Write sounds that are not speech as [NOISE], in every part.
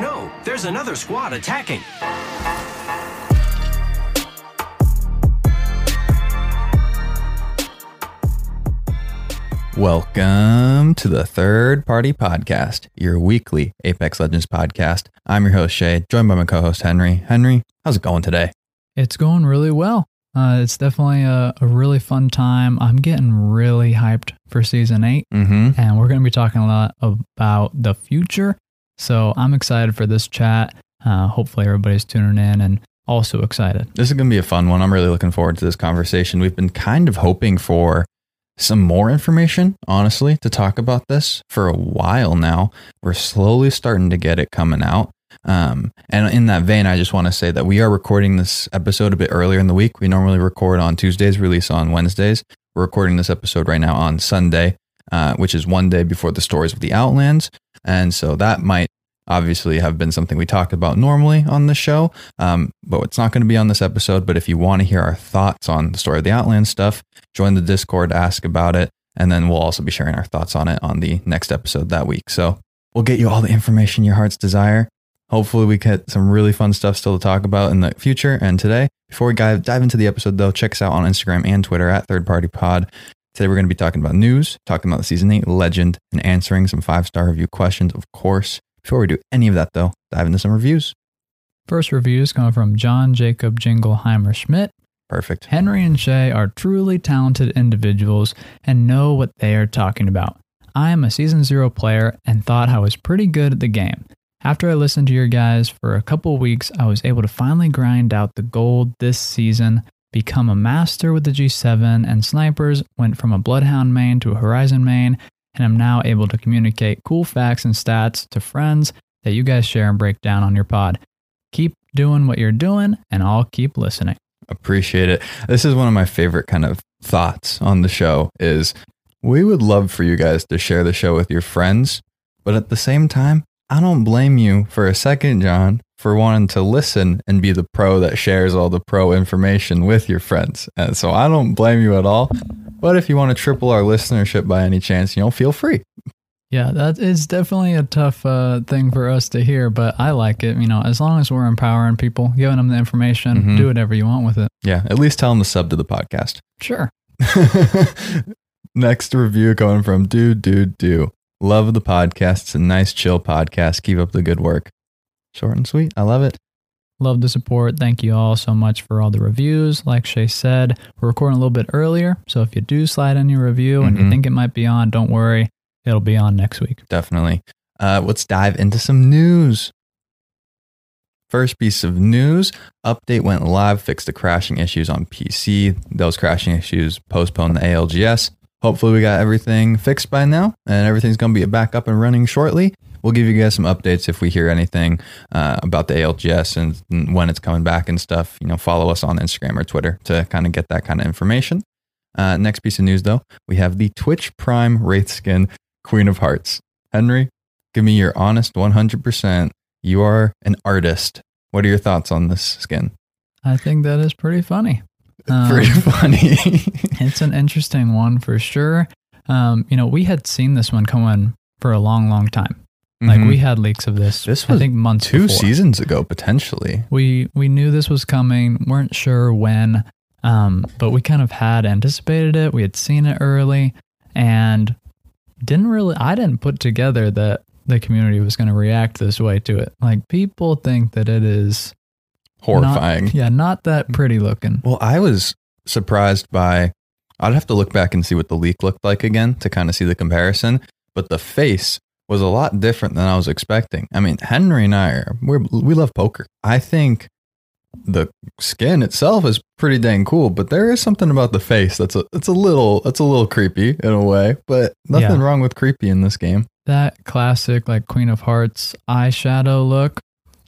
no, there's another squad attacking. Welcome to the Third Party Podcast, your weekly Apex Legends podcast. I'm your host, Shay, joined by my co host, Henry. Henry, how's it going today? It's going really well. Uh, it's definitely a, a really fun time. I'm getting really hyped for season eight, Mm-hmm. and we're going to be talking a lot about the future. So I'm excited for this chat. Uh, hopefully, everybody's tuning in and also excited. This is going to be a fun one. I'm really looking forward to this conversation. We've been kind of hoping for some more information, honestly, to talk about this for a while now. We're slowly starting to get it coming out. Um, and in that vein, I just want to say that we are recording this episode a bit earlier in the week. We normally record on Tuesdays, release on Wednesdays. We're recording this episode right now on Sunday, uh, which is one day before the stories of the Outlands. And so that might obviously have been something we talked about normally on the show, um, but it's not going to be on this episode. But if you want to hear our thoughts on the story of the Outland stuff, join the Discord, ask about it, and then we'll also be sharing our thoughts on it on the next episode that week. So we'll get you all the information your heart's desire. Hopefully, we get some really fun stuff still to talk about in the future and today. Before we dive, dive into the episode, though, check us out on Instagram and Twitter at Third Party Pod. Today, we're going to be talking about news, talking about the season eight legend, and answering some five star review questions, of course. Before we do any of that, though, dive into some reviews. First reviews coming from John Jacob Jingleheimer Schmidt. Perfect. Henry and Shay are truly talented individuals and know what they are talking about. I am a season zero player and thought I was pretty good at the game. After I listened to your guys for a couple weeks, I was able to finally grind out the gold this season, become a master with the G7 and snipers, went from a Bloodhound main to a Horizon main, and I'm now able to communicate cool facts and stats to friends that you guys share and break down on your pod. Keep doing what you're doing, and I'll keep listening. Appreciate it. This is one of my favorite kind of thoughts on the show is we would love for you guys to share the show with your friends, but at the same time, I don't blame you for a second, John, for wanting to listen and be the pro that shares all the pro information with your friends. And so I don't blame you at all. But if you want to triple our listenership by any chance, you know, feel free. Yeah, that is definitely a tough uh, thing for us to hear, but I like it. You know, as long as we're empowering people, giving them the information, Mhm. do whatever you want with it. Yeah, at least tell them to sub to the podcast. [LAUGHS] Sure. Next review coming from Dude, Dude, Do. Love the podcast. It's a nice, chill podcast. Keep up the good work. Short and sweet. I love it. Love the support. Thank you all so much for all the reviews. Like Shay said, we're recording a little bit earlier. So if you do slide in your review and you Mhm. think it might be on, don't worry. It'll be on next week. Definitely. Uh, let's dive into some news. First piece of news update went live, fixed the crashing issues on PC. Those crashing issues postponed the ALGS. Hopefully, we got everything fixed by now and everything's going to be back up and running shortly. We'll give you guys some updates if we hear anything uh, about the ALGS and and when it's coming back and stuff. You know, follow us on Instagram or Twitter to kind of get that kind of information. Uh, next piece of news, though, we have the Twitch Prime Wraith skin, Queen of Hearts. Henry, give me your honest 100%. You are an artist. What are your thoughts on this skin? I think that is pretty funny. [LAUGHS] Um, Pretty funny. [LAUGHS] It's an interesting one for sure. Um, you know, we had seen this one coming for a long, long time. Like we had leaks of this. This I think months two before. seasons ago, potentially. We we knew this was coming. weren't sure when, um, but we kind of had anticipated it. We had seen it early, and didn't really. I didn't put together that the community was going to react this way to it. Like people think that it is Horrifying. Not, yeah, not that pretty looking. Well, I was surprised by. I'd have to look back and see what the leak looked like again to kind of see the comparison. But the face was a lot different than I was expecting. I mean, Henry and I are we're, we love poker. I think the skin itself is pretty dang cool, but there is something about the face that's a it's a little it's a little creepy in a way. But nothing Yeah. wrong with creepy in this game. That classic like Queen of Hearts eyeshadow look.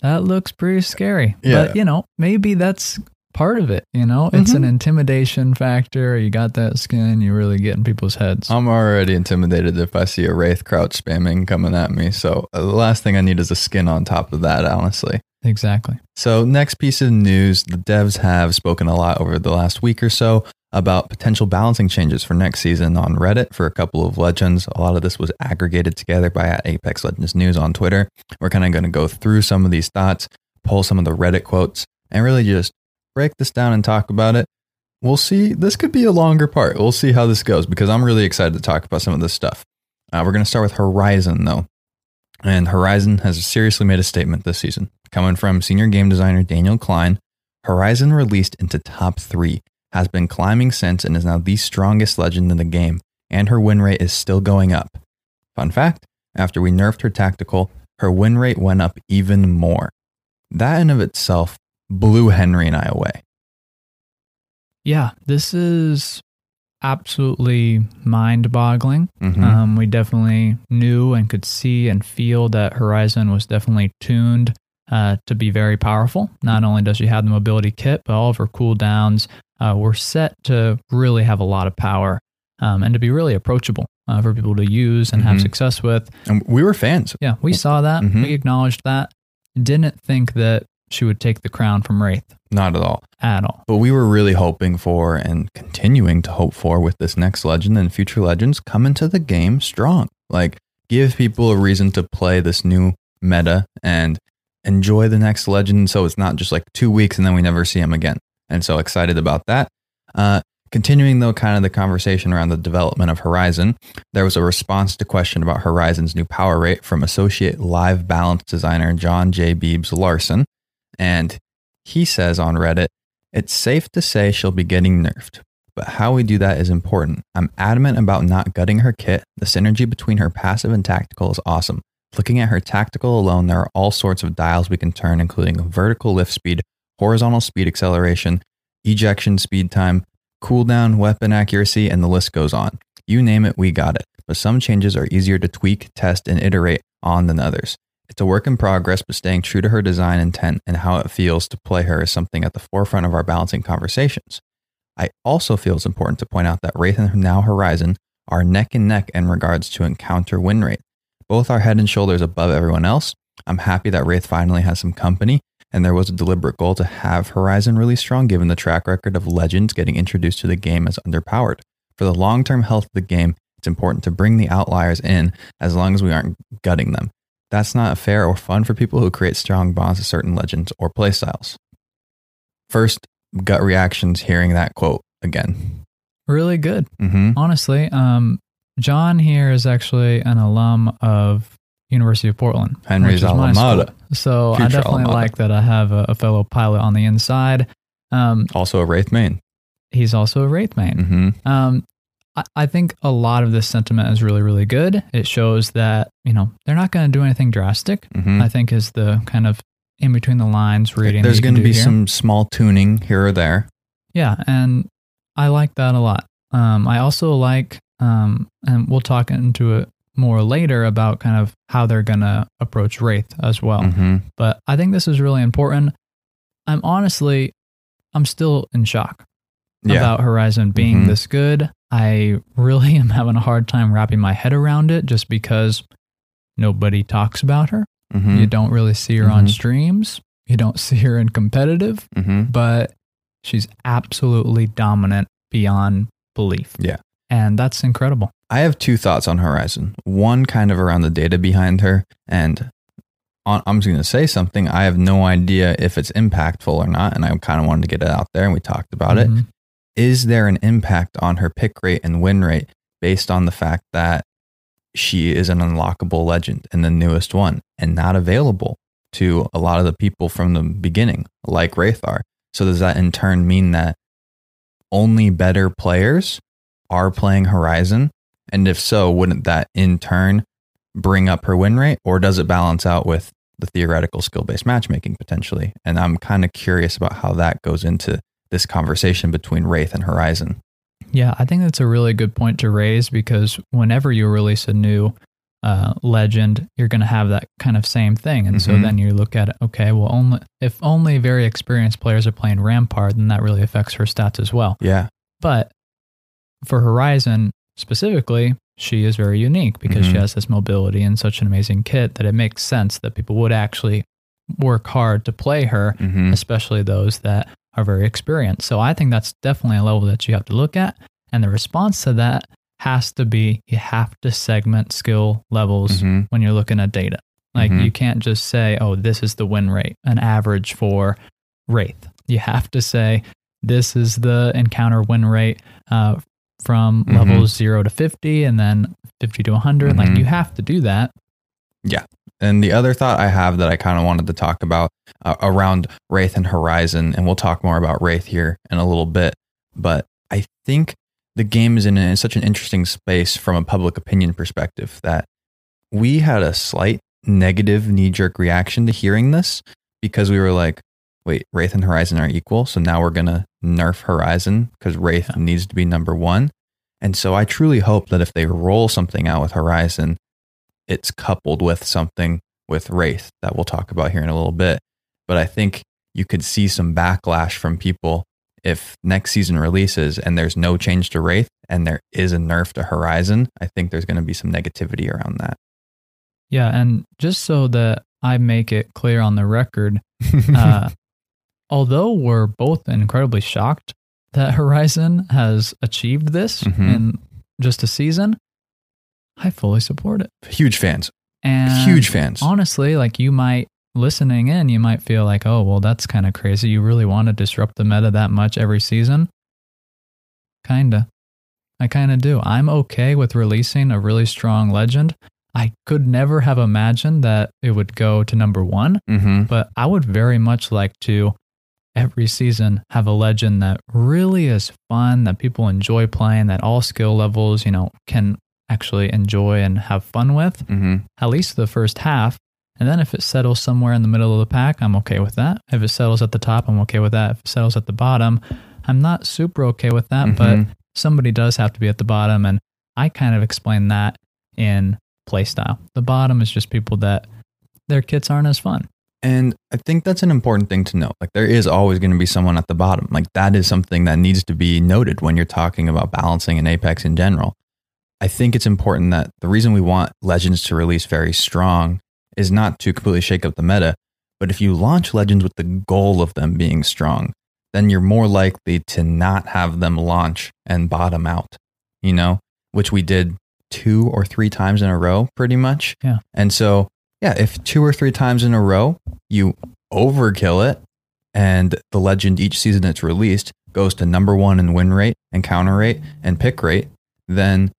That looks pretty scary. Yeah. But you know, maybe that's part of it, you know? It's an intimidation factor. You got that skin, you really get in people's heads. I'm already intimidated if I see a wraith crouch spamming coming at me. So uh, the last thing I need is a skin on top of that, honestly. exactly. So, next piece of news the devs have spoken a lot over the last week or so about potential balancing changes for next season on Reddit for a couple of legends. A lot of this was aggregated together by Apex Legends News on Twitter. We're kind of going to go through some of these thoughts, pull some of the Reddit quotes, and really just break this down and talk about it. We'll see. This could be a longer part. We'll see how this goes because I'm really excited to talk about some of this stuff. Uh, we're going to start with Horizon, though. And Horizon has seriously made a statement this season. Coming from senior game designer Daniel Klein, Horizon released into top three has been climbing since and is now the strongest legend in the game, and her win rate is still going up. Fun fact after we nerfed her tactical, her win rate went up even more. That in of itself blew Henry and I away. Yeah, this is absolutely mind boggling. Mhm. Um, we definitely knew and could see and feel that Horizon was definitely tuned uh, to be very powerful. Not only does she have the mobility kit, but all of her cooldowns uh, were set to really have a lot of power um, and to be really approachable uh, for people to use and have Mhm. success with. And we were fans. Yeah, we saw that. Mhm. We acknowledged that. Didn't think that she would take the crown from Wraith Not at all. at all. But we were really hoping for and continuing to hope for with this next legend and future legends come into the game strong. Like, give people a reason to play this new meta and enjoy the next legend. So it's not just like two weeks and then we never see him again. And so excited about that. Uh, continuing, though, kind of the conversation around the development of Horizon, there was a response to question about Horizon's new power rate from associate live balance designer John J. Beebs Larson. And he says on Reddit, it's safe to say she'll be getting nerfed, but how we do that is important. I'm adamant about not gutting her kit. The synergy between her passive and tactical is awesome. Looking at her tactical alone, there are all sorts of dials we can turn, including vertical lift speed, horizontal speed acceleration, ejection speed time, cooldown, weapon accuracy, and the list goes on. You name it, we got it. But some changes are easier to tweak, test, and iterate on than others. It's a work in progress, but staying true to her design intent and how it feels to play her is something at the forefront of our balancing conversations. I also feel it's important to point out that Wraith and now Horizon are neck and neck in regards to encounter win rate. Both are head and shoulders above everyone else. I'm happy that Wraith finally has some company, and there was a deliberate goal to have Horizon really strong given the track record of legends getting introduced to the game as underpowered. For the long term health of the game, it's important to bring the outliers in as long as we aren't gutting them. That's not fair or fun for people who create strong bonds to certain legends or playstyles. First, gut reactions hearing that quote again. Really good. hmm Honestly, um, John here is actually an alum of University of Portland. Henry's which is my alma mater. So I definitely like that I have a, a fellow pilot on the inside. Um, Also a Wraith main. he's also a Wraith main. hmm Um, I, think a lot of this sentiment is really, really good. It shows that, you know, they're not going to do anything drastic, hmm I think is the kind of in between the lines reading. There's going to be some small tuning here or there. Yeah, and I like that a lot. Um, I also like, um, and we'll talk into it more later about kind of how they're going to approach Wraith as well. hmm But I think this is really important. I'm honestly, I'm still in shock Yeah. about Horizon being Mhm. this good. I really [LAUGHS] am having a hard time wrapping my head around it just because nobody talks about her. hmm You don't really see her on Mhm. streams. You don't [LAUGHS] see her in competitive hmm but she's absolutely dominant beyond belief. Yeah. And that's incredible. I have two thoughts on Horizon. One kind of around the data behind her, and on, I'm just going to say something. I have no idea if it's impactful or not, and I kind of wanted to get it out there, and we talked about it. Is there an impact on her pick rate and win rate based on the fact that she is an unlockable legend and the newest one and not available to a lot of the people from the beginning, like Wraith are? So does that in turn mean that only better players are playing Horizon? And if so, wouldn't that in turn bring up her win rate, or does it balance out with the theoretical skill based matchmaking potentially? And I'm kind of curious about how that goes into this conversation between Wraith and Horizon. Yeah, I think that's a really good point to raise because whenever you release a new uh, legend, you're going to have that kind of same thing. And so Mhm. then you look at it, okay, well, only if only very experienced players are playing Rampart, then that really affects her stats as well. Yeah. But for Horizon specifically, she is very unique because she Mhm. has this mobility and such an amazing kit that it makes sense that people would actually work hard to play her, hmm especially those that are very experienced. So I think that's definitely a level that you have to look at. And the response to that has to be you have to segment skill levels Mhm. when you're looking at data. Like Mhm. you can't just say, oh, this is the win rate, an average for Wraith. You have to say, this is the encounter win rate uh, from Mhm. levels zero to 50 and then 50 to 100. Like Mhm. you have to do that. And the other thought I have that I kind of wanted to talk about uh, around Wraith and Horizon, and we'll talk more about Wraith here in a little bit, but I think the game is in, a, such an interesting space from a public opinion perspective that we had a slight negative knee jerk reaction to hearing this because we were like, wait, Wraith and Horizon are equal. So now we're going to nerf Horizon because Wraith needs to be number one. And so I truly hope that if they roll something out with Horizon, it's coupled with something with Wraith that we'll talk about here in a little bit. But I think you could see some backlash from people if next season releases and there's no change to Wraith and there is a nerf to Horizon. I think there's going to be some negativity around that. Yeah. And just so that I make it clear on the record, [LAUGHS] uh, although we're both incredibly shocked that [LAUGHS] Horizon has achieved this Mhm. in just a season, I fully support it. Huge fans. And Huge fans. honestly, like you might listening in, you might feel like, oh, well, that's kind of crazy. You really want to disrupt the meta that much every season? Kinda. I kind of do. I'm okay with releasing a really strong legend. I could never have imagined that it would go to number one, Mm-hmm. but I would very much like to every season have a legend that really is fun, that people enjoy playing, that all skill levels, you know, can actually enjoy and have fun with Mm-hmm. at least the first half. And then if it settles somewhere in the middle of the pack, I'm okay with that. If it settles at the top, I'm okay with that. If it settles at the bottom, I'm not super okay with that, but Mhm. somebody does have to be at the bottom. And I kind of explain that in playstyle. The bottom is just people that their kits aren't as fun. And I think that's an important thing to note. Like there is always going to be someone at the bottom. Like that is something that needs to be noted when you're talking about balancing in Apex in general. I think it's important that the reason we want Legends to release very strong is not to completely shake up the meta, but if you launch Legends with the goal of them being strong, then you're more likely to not have them launch and bottom out, you know, which we did two or three times in a row pretty much. Yeah. And so yeah, if two or three times in a row you overkill it and the legend each season it's released goes to number one in win rate and counter rate and pick rate, then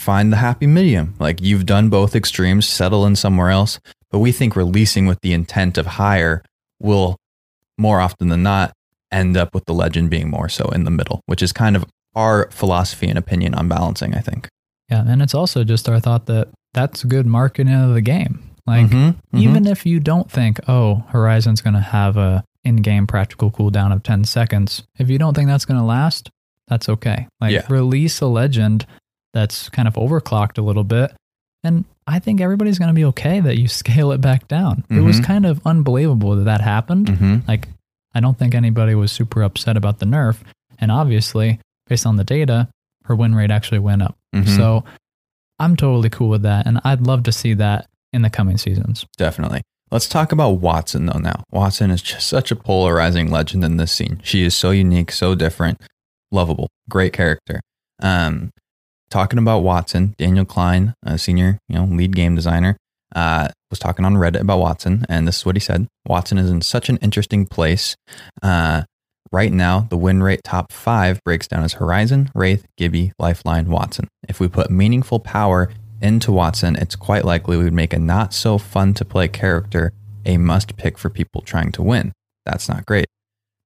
find the happy medium. Like you've done both extremes, settle in somewhere else. But we think releasing with the intent of higher will more often than not end up with the legend being more so in the middle, which is kind of our philosophy and opinion on balancing, I think. Yeah. And it's also just our thought that that's good marketing of the game. Like, Mhm, mhm. even if you don't think, oh, Horizon's going to have a in-game practical cooldown of 10 seconds, if you don't think that's going to last, that's okay. Like Yeah. release a legend that's kind of overclocked a little bit and I think everybody's going to be okay that you [LAUGHS] scale it back down. It was Mhm. kind of unbelievable that that happened. Mhm. Like I don't think anybody was super upset about the nerf and obviously based on the data, her win rate actually went up. Mhm. So I'm totally cool with that and I'd love to see that in the coming seasons. Definitely. Let's talk about Watson though now. Watson is just such a polarizing legend in this scene. She is so unique, so different, lovable, great character. Um, talking about Watson, Daniel Klein, a senior, you know, lead game designer, uh, was talking on Reddit about Watson, and this is what he said: Watson is in such an interesting place. Uh, right now, the win rate top five breaks down as Horizon, Wraith, Gibby, Lifeline, Watson. If we put meaningful power into Watson, it's quite likely we would make a not so fun to play character a must pick for people trying to win. That's not great.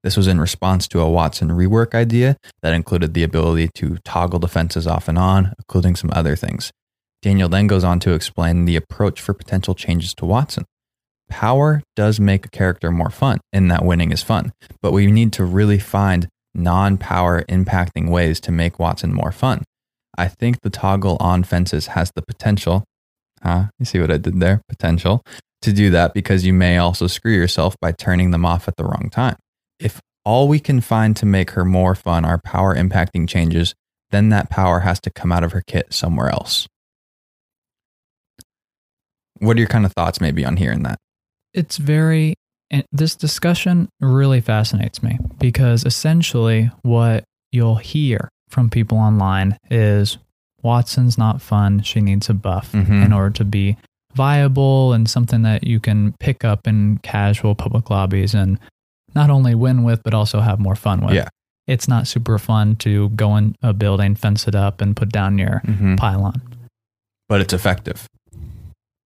This was in response to a Watson rework idea that included the ability to toggle defenses off and on, including some other things. Daniel then goes on to explain the approach for potential changes to Watson. Power does make a character more fun, in that winning is fun, but we need to really find non power impacting ways to make Watson more fun. I think the toggle on fences has the potential, huh? You see what I did there? Potential to do that because you may also screw yourself by turning them off at the wrong time. If all we can find to make her more fun are power impacting changes, then that power has to come out of her kit somewhere else. What are your kind of thoughts maybe on hearing that? It's very and this discussion really fascinates me because essentially what you'll hear from people online is Watson's not fun. She needs a buff Mhm. in order to be viable and something that you can pick up in casual public lobbies and not only win with, but also have more fun with. Yeah. It's not super fun to go in a building, fence it up, and put down your Mhm. pylon. But it's effective.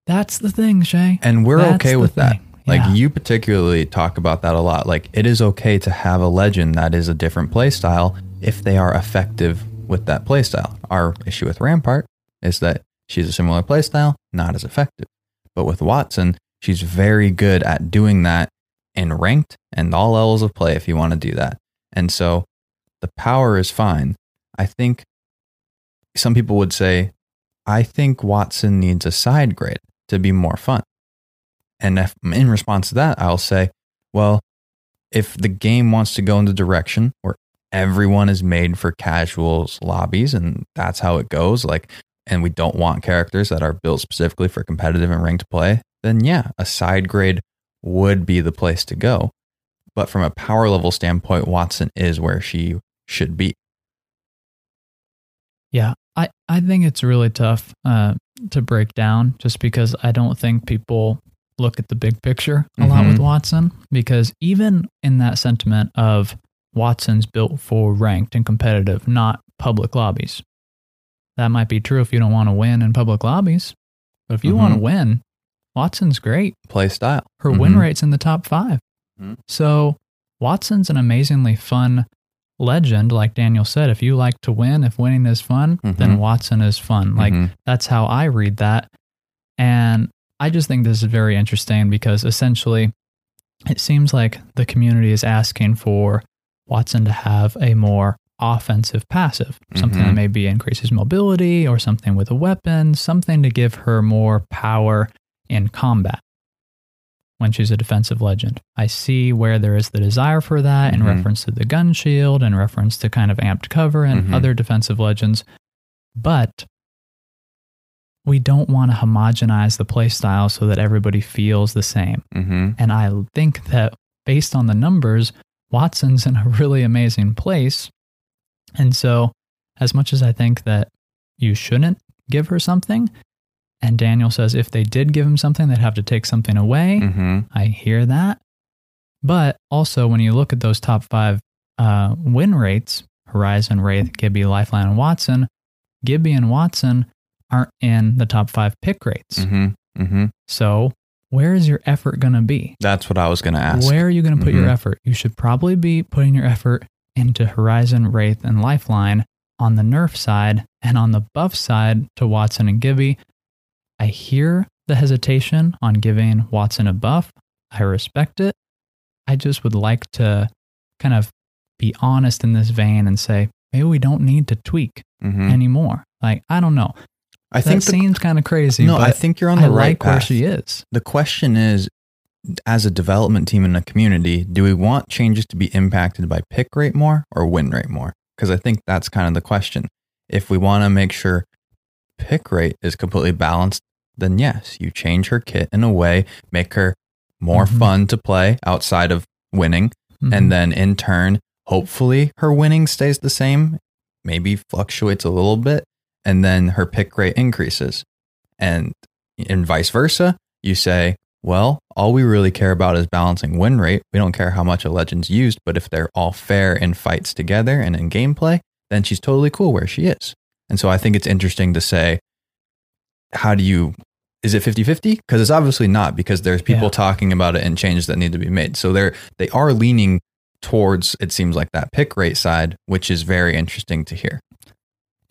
That's the thing, Shay. And we're That's okay with that. thing. Like Yeah. you particularly talk about that a lot. Like it is okay to have a legend that is a different playstyle if they are effective with that playstyle. Our issue with Rampart is that she's a similar playstyle, not as effective. But with Watson, she's very good at doing that in ranked and all levels of play if you want to do that. And so the power is fine. I think some people would say, I think Watson needs a side grade to be more fun. And if in response to that, I'll say, well, if the game wants to go in the direction where everyone is made for casuals lobbies and that's how it goes, like, and we don't want characters that are built specifically for competitive and ranked play, then yeah, a side grade would be the place to go. But from a power level standpoint, Watson is where she should be. Yeah, I, I think it's really tough uh, to break down just because I don't think people look at the big picture a lot with Mhm. Watson. Because even in that sentiment of Watson's built for ranked and competitive, not public lobbies, that might be true if you don't want to win in public lobbies. But if you want to Mhm. win, Watson's great. Play style. Her win Mhm. rate's in the top 5 Mhm. So Watson's an amazingly fun legend. Like Daniel said, if you like to win, if winning is fun, then Mhm. Watson is fun. Like Mhm. that's how I read that. And I just think this is very interesting because essentially it seems like the community is asking for Watson to have a more offensive passive, something that Mhm. maybe increases mobility or something with a weapon, something to give her more power in combat when she's a defensive legend. I see where there is the desire for that in Mhm. reference to the gun shield, in reference to kind of amped cover and Mhm. other defensive legends. But we don't want to homogenize the playstyle so that everybody feels the same. Mhm. And I think that based on the numbers, Watson's in a [LAUGHS] really amazing place. And so, as much as I think that you shouldn't give her something, and Daniel says if they did give him something, they'd have to take something away. Mhm. I hear that. But also, when you look at those top five uh, win rates Horizon, Wraith, Gibby, Lifeline, and Watson Gibby and Watson aren't in the top five pick rates. Mhm. Mhm. So, where is your effort going to be? That's what I was going to ask. Where are you going to put your Mhm. effort? You should probably be putting your effort into Horizon, Wraith, and Lifeline on the nerf side and on the buff side to Watson and Gibby. I hear the hesitation on giving Watson a buff. I respect it. I just would like to kind of be honest in this vein and say, maybe we don't need to tweak Mhm. anymore. Like, I don't know. I That think the, seems kind of crazy. no, but I think you're on I the right like where path. she is. The question is, as a development team in a community, do we want changes to be impacted by pick rate more or win rate more? Because I think that's kind of the question. If we want to make sure pick rate is completely balanced, then yes, you change her kit in a way, make her more Mhm. fun to play outside of winning, Mhm. and then in turn, hopefully her winning stays the same, maybe fluctuates a little bit, and then her pick rate increases. And and vice versa, you say, well, all we really care about is balancing win rate. We don't care how much a legend's used, but if they're all fair in fights together and in gameplay, then she's totally cool where she is. And so I think it's interesting to say, how do you is it 50-50 because it's obviously not because there's people Yeah. talking about it and changes that need to be made so they're they are leaning towards it seems like that pick rate side which is very interesting to hear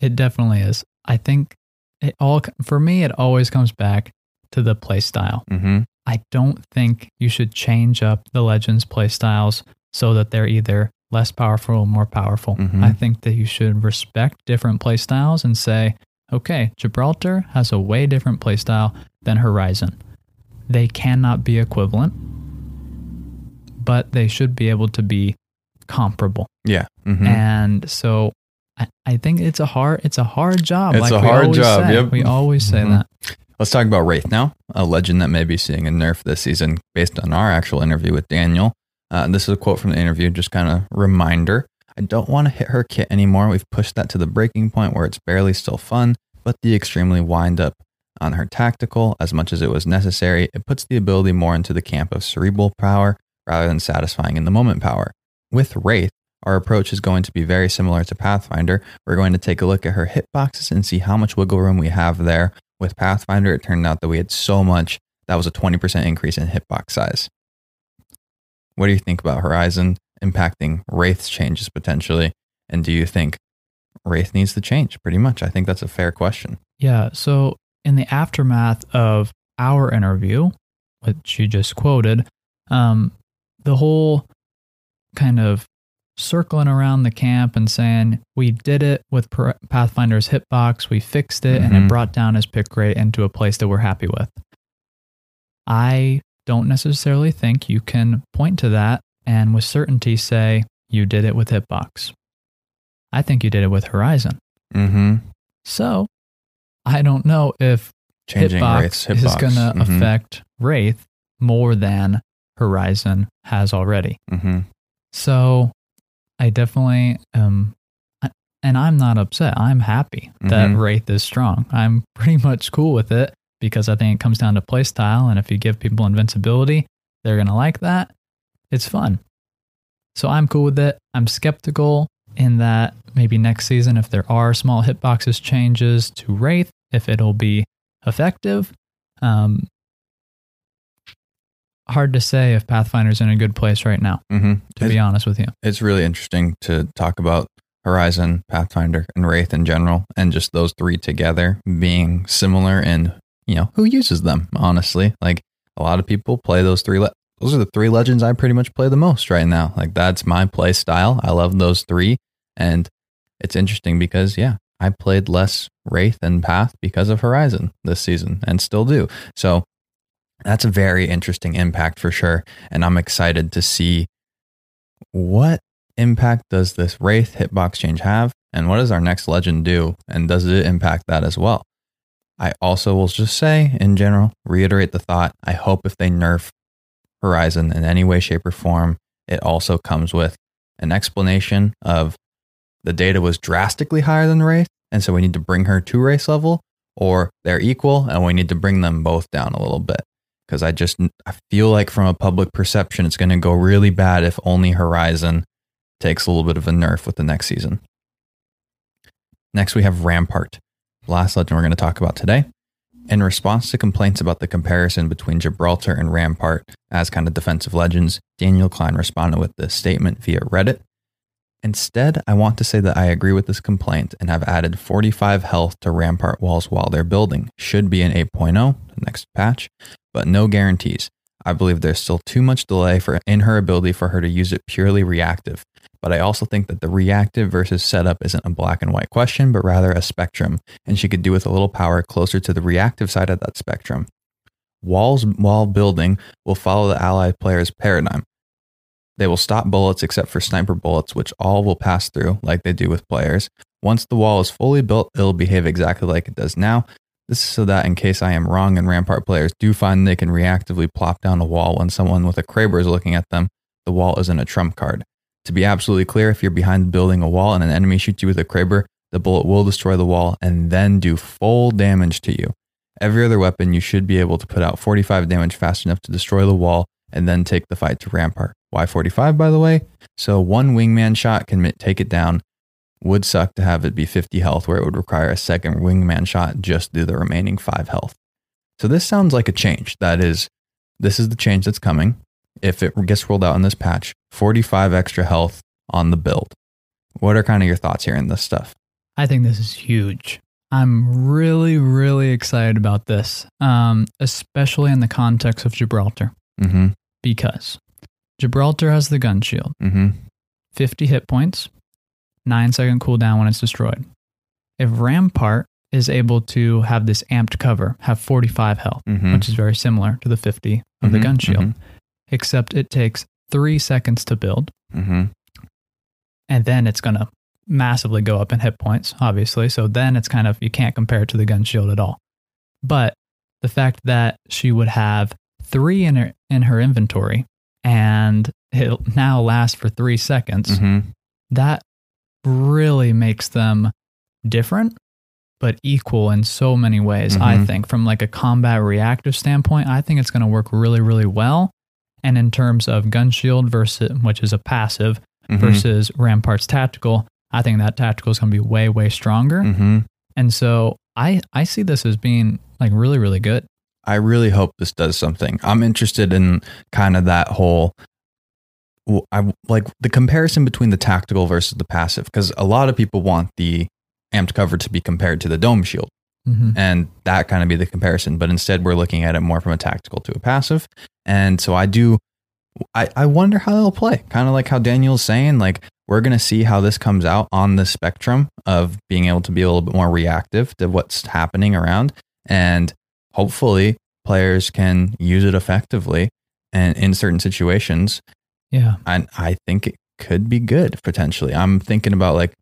It definitely is. I think it all for me it always comes back to the play style. mm-hmm. I don't think you should change up the legends play styles so that they're either less powerful or more powerful. Mhm. I think that you should respect different play styles and say, okay, Gibraltar has a way different playstyle than Horizon. They cannot be equivalent, but they should be able to be comparable. yeah mm-hmm. And so I, I think it's a hard it's a hard job. It's like a we hard always job, say. yep. We always say Mhm. that. Let's talk about Wraith now, a legend that may be seeing a nerf this season based on our actual interview with Daniel. Uh, this is a quote from the interview, just kind of reminder. I don't want to hit her kit anymore. We've pushed that to the breaking point where it's barely still fun, but the extremely wind up on her tactical as much as it was necessary. It puts the ability more into the camp of cerebral power rather than satisfying in the moment power. With Wraith, our approach is going to be very similar to Pathfinder. We're going to take a look at her hitboxes and see how much wiggle room we have there. With Pathfinder, it turned out that we had so much that was a 20% increase in hitbox size. What do you think about Horizon impacting Wraith's changes potentially? And do you think Wraith needs to change? Pretty much. I think that's a fair question. Yeah. So, in the aftermath of our interview, which you just quoted, um, the whole kind of circling around the camp and saying, We did it with Pathfinder's hitbox, we fixed it, mm-hmm. and it mm-hmm. brought down his pick rate into a place that we're happy with. I don't necessarily think you can point to that and with certainty say you did it with Hitbox. I think you did it with Horizon. Mm-hmm. So I don't know if Changing Hitbox, Wraith's Hitbox. is going to mm-hmm. affect Wraith more than Horizon has already. Mm-hmm. So I definitely am, and I'm not upset. I'm happy that mm-hmm. Wraith is strong. I'm [LAUGHS] pretty much cool with it because I think it comes down to playstyle. And if you give people invincibility, they're going to like that. It's fun. So I'm cool with it. I'm skeptical in that maybe next season, if there are small hitboxes changes to Wraith, if it'll be effective. Um, hard to say if Pathfinder's in a good place right now, mm-hmm. to it's, be honest with you. It's really interesting to talk about Horizon, Pathfinder, and Wraith in general, and just those three together being similar in you know, who uses them, honestly. Like a lot of people play those three. Those are the three legends I pretty much play the most right now. Like that's my play style. I love those three. And it's interesting because, yeah, I played less Wraith and Path because of Horizon this season and still do. So that's a very interesting impact for sure. And I'm excited to see what impact does this Wraith hitbox change have? And what does our next legend do? And does it impact that as well? I also will just say, in general, reiterate the thought. I hope if they nerf Horizon in any way, shape, or form, it also comes with an explanation of the data was drastically higher than Wraith, and so we need to bring her to race level, or they're equal, and we need to bring them both down a little bit. Because I just I feel like from a public perception, it's going to go really bad if only Horizon takes a little bit of a nerf with the next season. Next, we have Rampart last legend we're going to talk about today. In response to complaints about the comparison between Gibraltar and Rampart as kind of defensive legends, Daniel Klein responded with this statement via Reddit. Instead, I want to say that I agree with this complaint and have added 45 health to Rampart walls while they're building. Should be an 8.0, the next patch, but no guarantees. I believe there's still too much delay for in her ability for her to use it purely reactive. But I also think that the reactive versus setup isn't a black and white question, but rather a spectrum, and she could do with a little power closer to the reactive side of that spectrum. Walls while building will follow the allied player's paradigm. They will stop bullets except for sniper bullets, which all will pass through like they do with players. Once the wall is fully built, it'll behave exactly like it does now, this is so that in case I am wrong and Rampart players do find they can reactively plop down a wall when someone with a Kraber is looking at them, the wall isn't a trump card. To be absolutely clear, if you're behind building a wall and an enemy shoots you with a Kraber, the bullet will destroy the wall and then do full damage to you. Every other weapon, you should be able to put out 45 damage fast enough to destroy the wall and then take the fight to Rampart. Why 45, by the way? So one wingman shot can take it down, would suck to have it be 50 health, where it would require a second wingman shot just to do the remaining five health. So this sounds like a change. That is, this is the change that's coming. If it gets rolled out in this patch, 45 extra health on the build. What are kind of your thoughts here in this stuff? I think this is huge. I'm really, really excited about this, um, especially in the context of Gibraltar. Mm-hmm. Because Gibraltar has the gun shield, mm-hmm. 50 hit points, nine second cooldown when it's destroyed. If Rampart is able to have this amped cover, have 45 health, mm-hmm. which is very similar to the 50 of mm-hmm. the gun shield, mm-hmm. except it takes three seconds to build. Mm-hmm. And then it's going to massively go up in hit points, obviously. So then it's kind of, you can't compare it to the gun shield at all. But the fact that she would have three in her in her inventory and it'll now last for three seconds, hmm that really makes them different but equal in so many ways i Mhm. think from like a combat reactive standpoint i think it's going to work really really well and in terms of gun shield versus which is a passive Mhm. versus rampart's tactical i think that tactical is going to be way way stronger. Hmm and so i i see this as being like really really good. I really hope this does something. I'm interested in kind of that whole I like the comparison between the tactical versus the passive because a lot of people want the amped cover to be compared to the dome shield. Hmm and that kind of be the comparison but instead we're looking at it more from a tactical to a passive and so i do i, I wonder how they'll play kind of like how daniel's saying like we're going to see how this comes out on the spectrum of being able to be a little bit more reactive to what's happening around and hopefully players can use it effectively and in certain situations yeah and I think it could be good potentially. I'm thinking about like,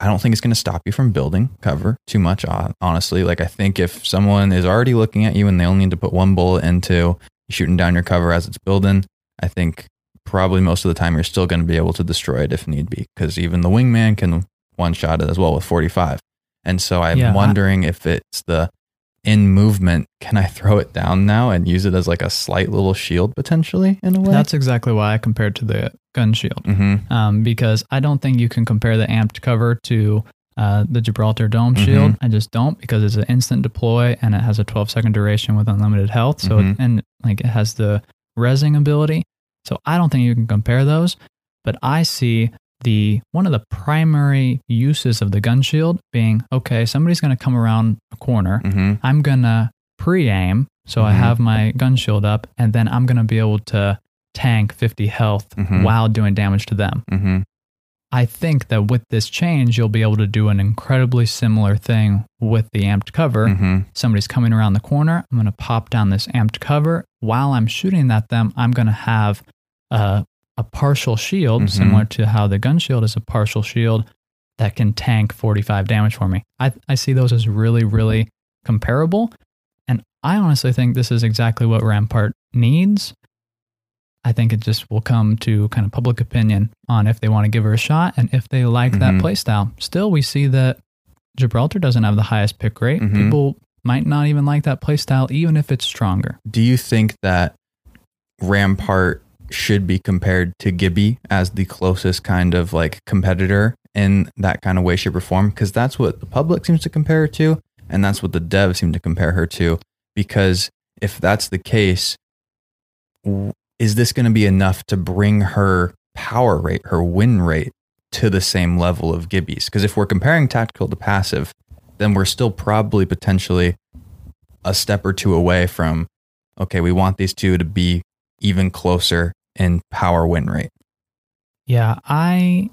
I don't think it's going to stop you from building cover too much. Honestly, like I think if someone is already looking at you and they only need to put one bullet into shooting down your cover as it's building, I think probably most of the time you're still going to be able to destroy it if need be, because even the wingman can one shot it as well with 45. And so I'm Yeah, I- wondering if it's the in movement, can I throw it down now and use it as like a slight little shield potentially in a way? that's exactly why i compared to the gun shield mm-hmm. um, because I don't think you can compare the amped cover to uh, the Gibraltar Dome Mhm. Shield. I just don't because it's an instant deploy and it has a 12 second duration with unlimited health. So Mhm. and like it has the resing ability. So I don't think you can compare those. But I see the one of the primary uses of the gun shield being okay. Somebody's going to come around a corner. Mm-hmm. I'm gonna pre-aim, so I Mhm. have my gun shield up, and then I'm gonna be able to tank 50 health Mhm. while doing damage to them. Mm-hmm. I think that with this change, you'll be able to do an incredibly similar thing with the amped cover. Mm-hmm. Somebody's coming around the corner. I'm going to pop down this amped cover. While I'm shooting at them, I'm going to have a, a partial shield, Mhm. similar to how the gun shield is a partial shield that can tank 45 damage for me. I, I see those as really, really comparable. And I honestly think this is exactly what Rampart needs. I think it just will come to kind of public opinion on if they want to give her a shot and if they like that Mhm. playstyle. Still, we see that Gibraltar doesn't have the highest pick rate. Mhm. People might not even like that playstyle, even if it's stronger. Do you think that Rampart should be compared to Gibby as the closest kind of like competitor in that kind of way, shape, or form? Because that's what the public seems to compare her to, and that's what the devs seem to compare her to. Because if that's the case, is this going to be enough to bring her power rate, her win rate, to the same level of Gibby's? Because if we're comparing tactical to passive, then we're still probably potentially a step or two away from okay, we want these two to be even closer in power win rate. Yeah, I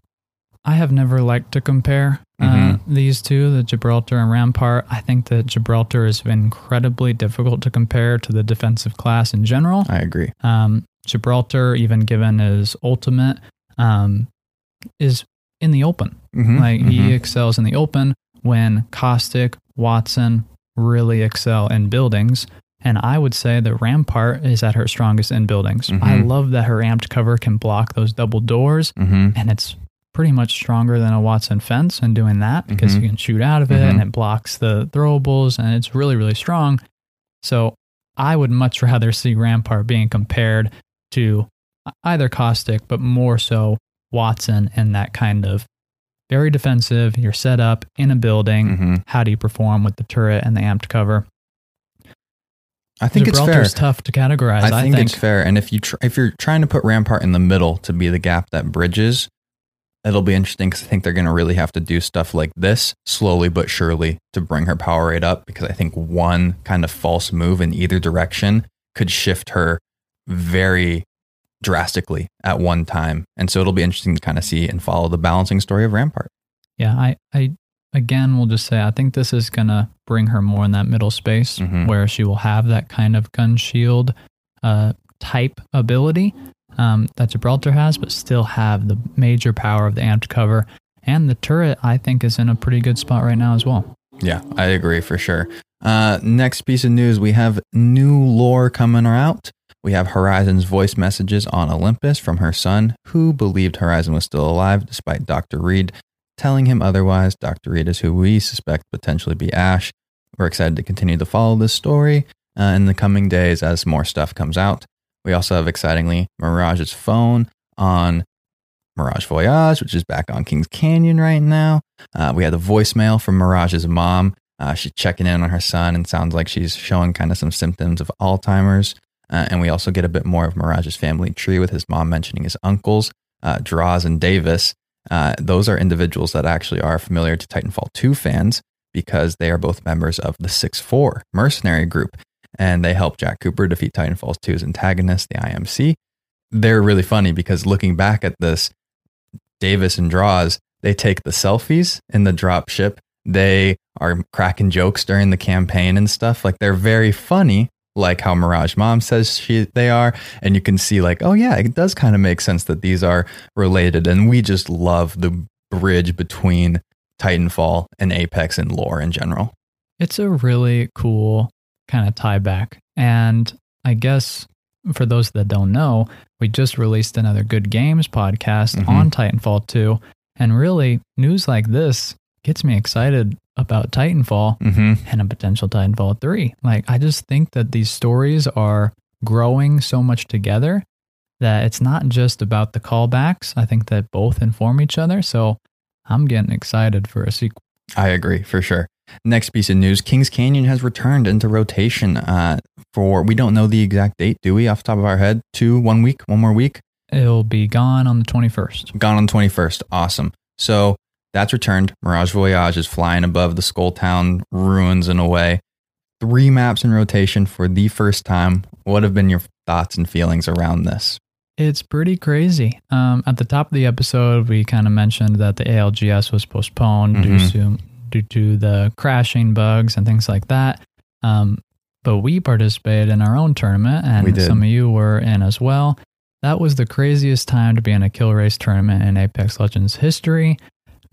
I have never liked to compare uh, Mhm. these two, the Gibraltar and Rampart. I think that Gibraltar is incredibly difficult to compare to the defensive class in general. I agree. Um, Gibraltar, even given his ultimate, um, is in the open. Mhm, Like he mhm. excels in the open when Caustic, Watson really excel in buildings. And I would say that Rampart is at her strongest in buildings. I Mhm. love that her amped cover can block those double doors, Mhm. and it's pretty much stronger than a Watson fence in doing that because Mhm. you can shoot out of it and Mhm. it blocks the throwables, and it's really, really strong. So I would much rather see Rampart being compared to either Caustic, but more so Watson and that kind of very defensive. You're set up in a building. Mhm. How do you perform with the turret and the amped cover? I think it's fair. Gibraltar's tough to categorize. I I think, think, it's fair. And if you tr- if you're trying to put Rampart in the middle to be the gap that bridges, it'll be interesting because I think they're going to really have to do stuff like this slowly but surely to bring her power rate up. Because I think one kind of false move in either direction could shift her very drastically at one time. And so it'll be interesting to kind of see and follow the balancing story of Rampart. Yeah, I, I again will just say I think this is gonna bring her more in that middle space Mhm. where she will have that kind of gun shield uh, type ability um, that Gibraltar has, but still have the major power of the amped cover and the turret. I think is in a pretty good spot right now as well. Yeah, I agree for sure. Uh, next piece of news we have new lore coming out. We have Horizon's voice messages on Olympus from her son, who believed Horizon was still alive despite Dr. Reid telling him otherwise. Dr. Reid is who we suspect potentially be Ash. We're excited to continue to follow this story uh, in the coming days as more stuff comes out. We also have excitingly Mirage's phone on Mirage Voyage, which is back on Kings Canyon right now. Uh, we had a voicemail from Mirage's mom. Uh, she's checking in on her son and sounds like she's showing kind of some symptoms of Alzheimer's. Uh, and we also get a bit more of Mirage's family tree with his mom mentioning his uncles, uh, Droz and Davis. Uh, those are individuals that actually are familiar to Titanfall 2 fans because they are both members of the 6 4 mercenary group. And they help Jack Cooper defeat Titanfall 2's antagonist, the IMC. They're really funny because looking back at this, Davis and Droz, they take the selfies in the drop ship. They are cracking jokes during the campaign and stuff. Like they're very funny, like how Mirage Mom says she they are, and you can see like, oh yeah, it does kind of make sense that these are related, and we just love the bridge between Titanfall and Apex and lore in general. It's a really cool kind of tie back, and I guess for those that don't know, we just released another Good Games podcast Mhm. on Titanfall 2, and really news like this gets me excited about Titanfall Mm-hmm. and a potential Titanfall 3. Like, I just think that these stories are growing so much together that it's not just about the callbacks. I think that both inform each other. So I'm getting excited for a sequel. I agree for sure. Next piece of news: Kings Canyon has returned into rotation. Uh, for we don't know the exact date, do we? Off the top of our head, two, one week, one more week. It'll be gone on the 21st. Gone on the 21st. Awesome. So that's returned. Mirage Voyage is flying above the Skull Town ruins in a way. Three maps in rotation for the first time. What have been your thoughts and feelings around this? It's pretty crazy. Um, at the top of the episode, we kind of mentioned that the ALGS was postponed due Mhm. to due to the crashing bugs and things like that. Um, but we participated in our own tournament, and some of you were in as well. That was the craziest time to be in a kill race tournament in Apex Legends history.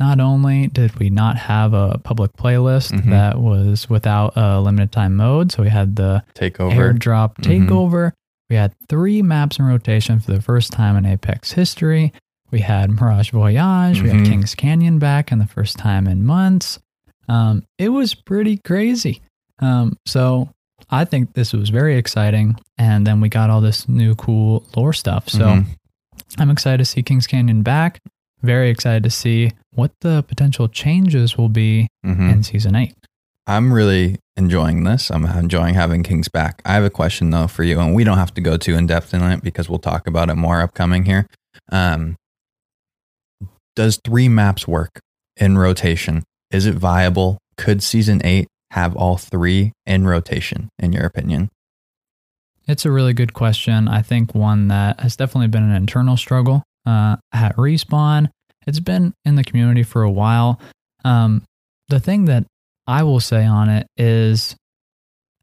Not only did we not have a public playlist Mhm. that was without a limited time mode, so we had the Takeover. airdrop Mhm. takeover. We had three maps in rotation for the first time in Apex history. We had Mirage Voyage. We Mhm. had Kings Canyon back in the first time in months. Um, it was pretty crazy. Um, so I think this was very exciting. And then we got all this new cool lore stuff. So Mhm. I'm excited to see Kings Canyon back. Very excited to see what the potential changes will be Mhm. in season eight. I'm really enjoying this. I'm enjoying having Kings back. I have a question though for you, and we don't have to go too in depth in it because we'll talk about it more upcoming here. Um, does three maps work in rotation? Is it viable? Could season eight have all three in rotation, in your opinion? It's a really good question. I think one that has definitely been an internal struggle uh, at Respawn. It's been in the community for a while. Um, the thing that I will say on it is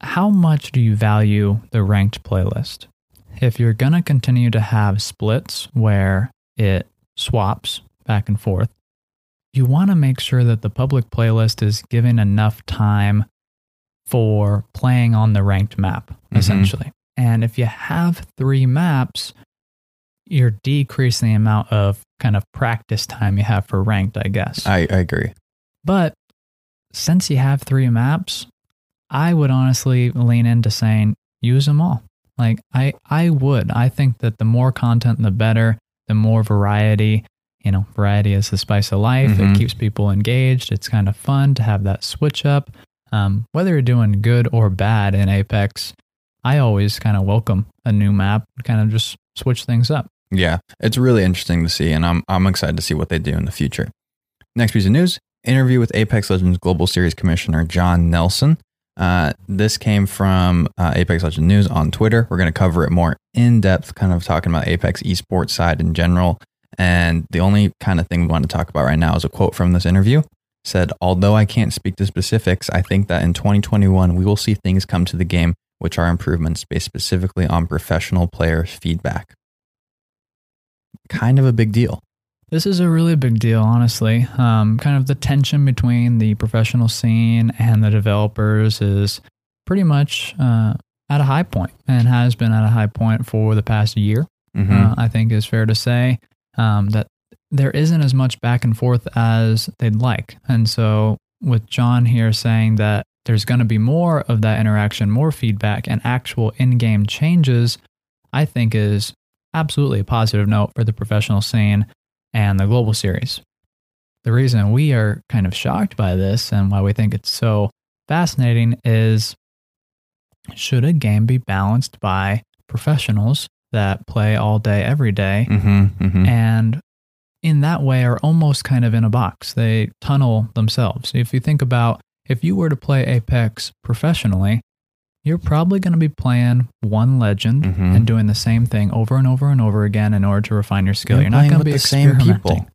how much do you value the ranked playlist? If you're going to continue to have splits where it swaps back and forth, you want to make sure that the public playlist is given enough time for playing on the ranked map, Mhm. essentially. And if you have three maps, you're decreasing the amount of kind of practice time you have for ranked, I guess. I, I agree. But since you have three maps, I would honestly lean into saying use them all. Like I I would. I think that the more content the better, the more variety. You know, variety is the spice of life. Mhm. It keeps people engaged. It's kind of fun to have that switch up. Um, whether you're doing good or bad in Apex, I always kind of welcome a new map, kind of just switch things up. Yeah, it's really interesting to see, and I'm I'm excited to see what they do in the future. Next piece of news: interview with Apex Legends Global Series Commissioner John Nelson. Uh, this came from uh, Apex Legends News on Twitter. We're going to cover it more in depth, kind of talking about Apex esports side in general. And the only kind of thing we want to talk about right now is a quote from this interview. Said, although I can't speak to specifics, I think that in 2021 we will see things come to the game which are improvements based specifically on professional players' feedback kind of a big deal. This is a really big deal, honestly. Um, kind of the tension between the professional scene and the developers is pretty much uh, at a high point and has been at a high point for the past year. Mhm. Uh, I think is fair to say um, that there isn't as much back and forth as they'd like. And so, with John here saying that there's going to be more of that interaction, more feedback, and actual in game changes, I think is absolutely a positive note for the professional scene and the global series. The reason we are kind of shocked by this and why we think it's so fascinating is should a game be balanced by professionals that play all day, every day, Mhm, mhm. and in that way are almost kind of in a box. They tunnel themselves. If you think about if you were to play Apex professionally, you're probably going to be playing one legend Mhm. and doing the same thing over and over and over again in order to refine your skill. You're You're, not going to be the same people.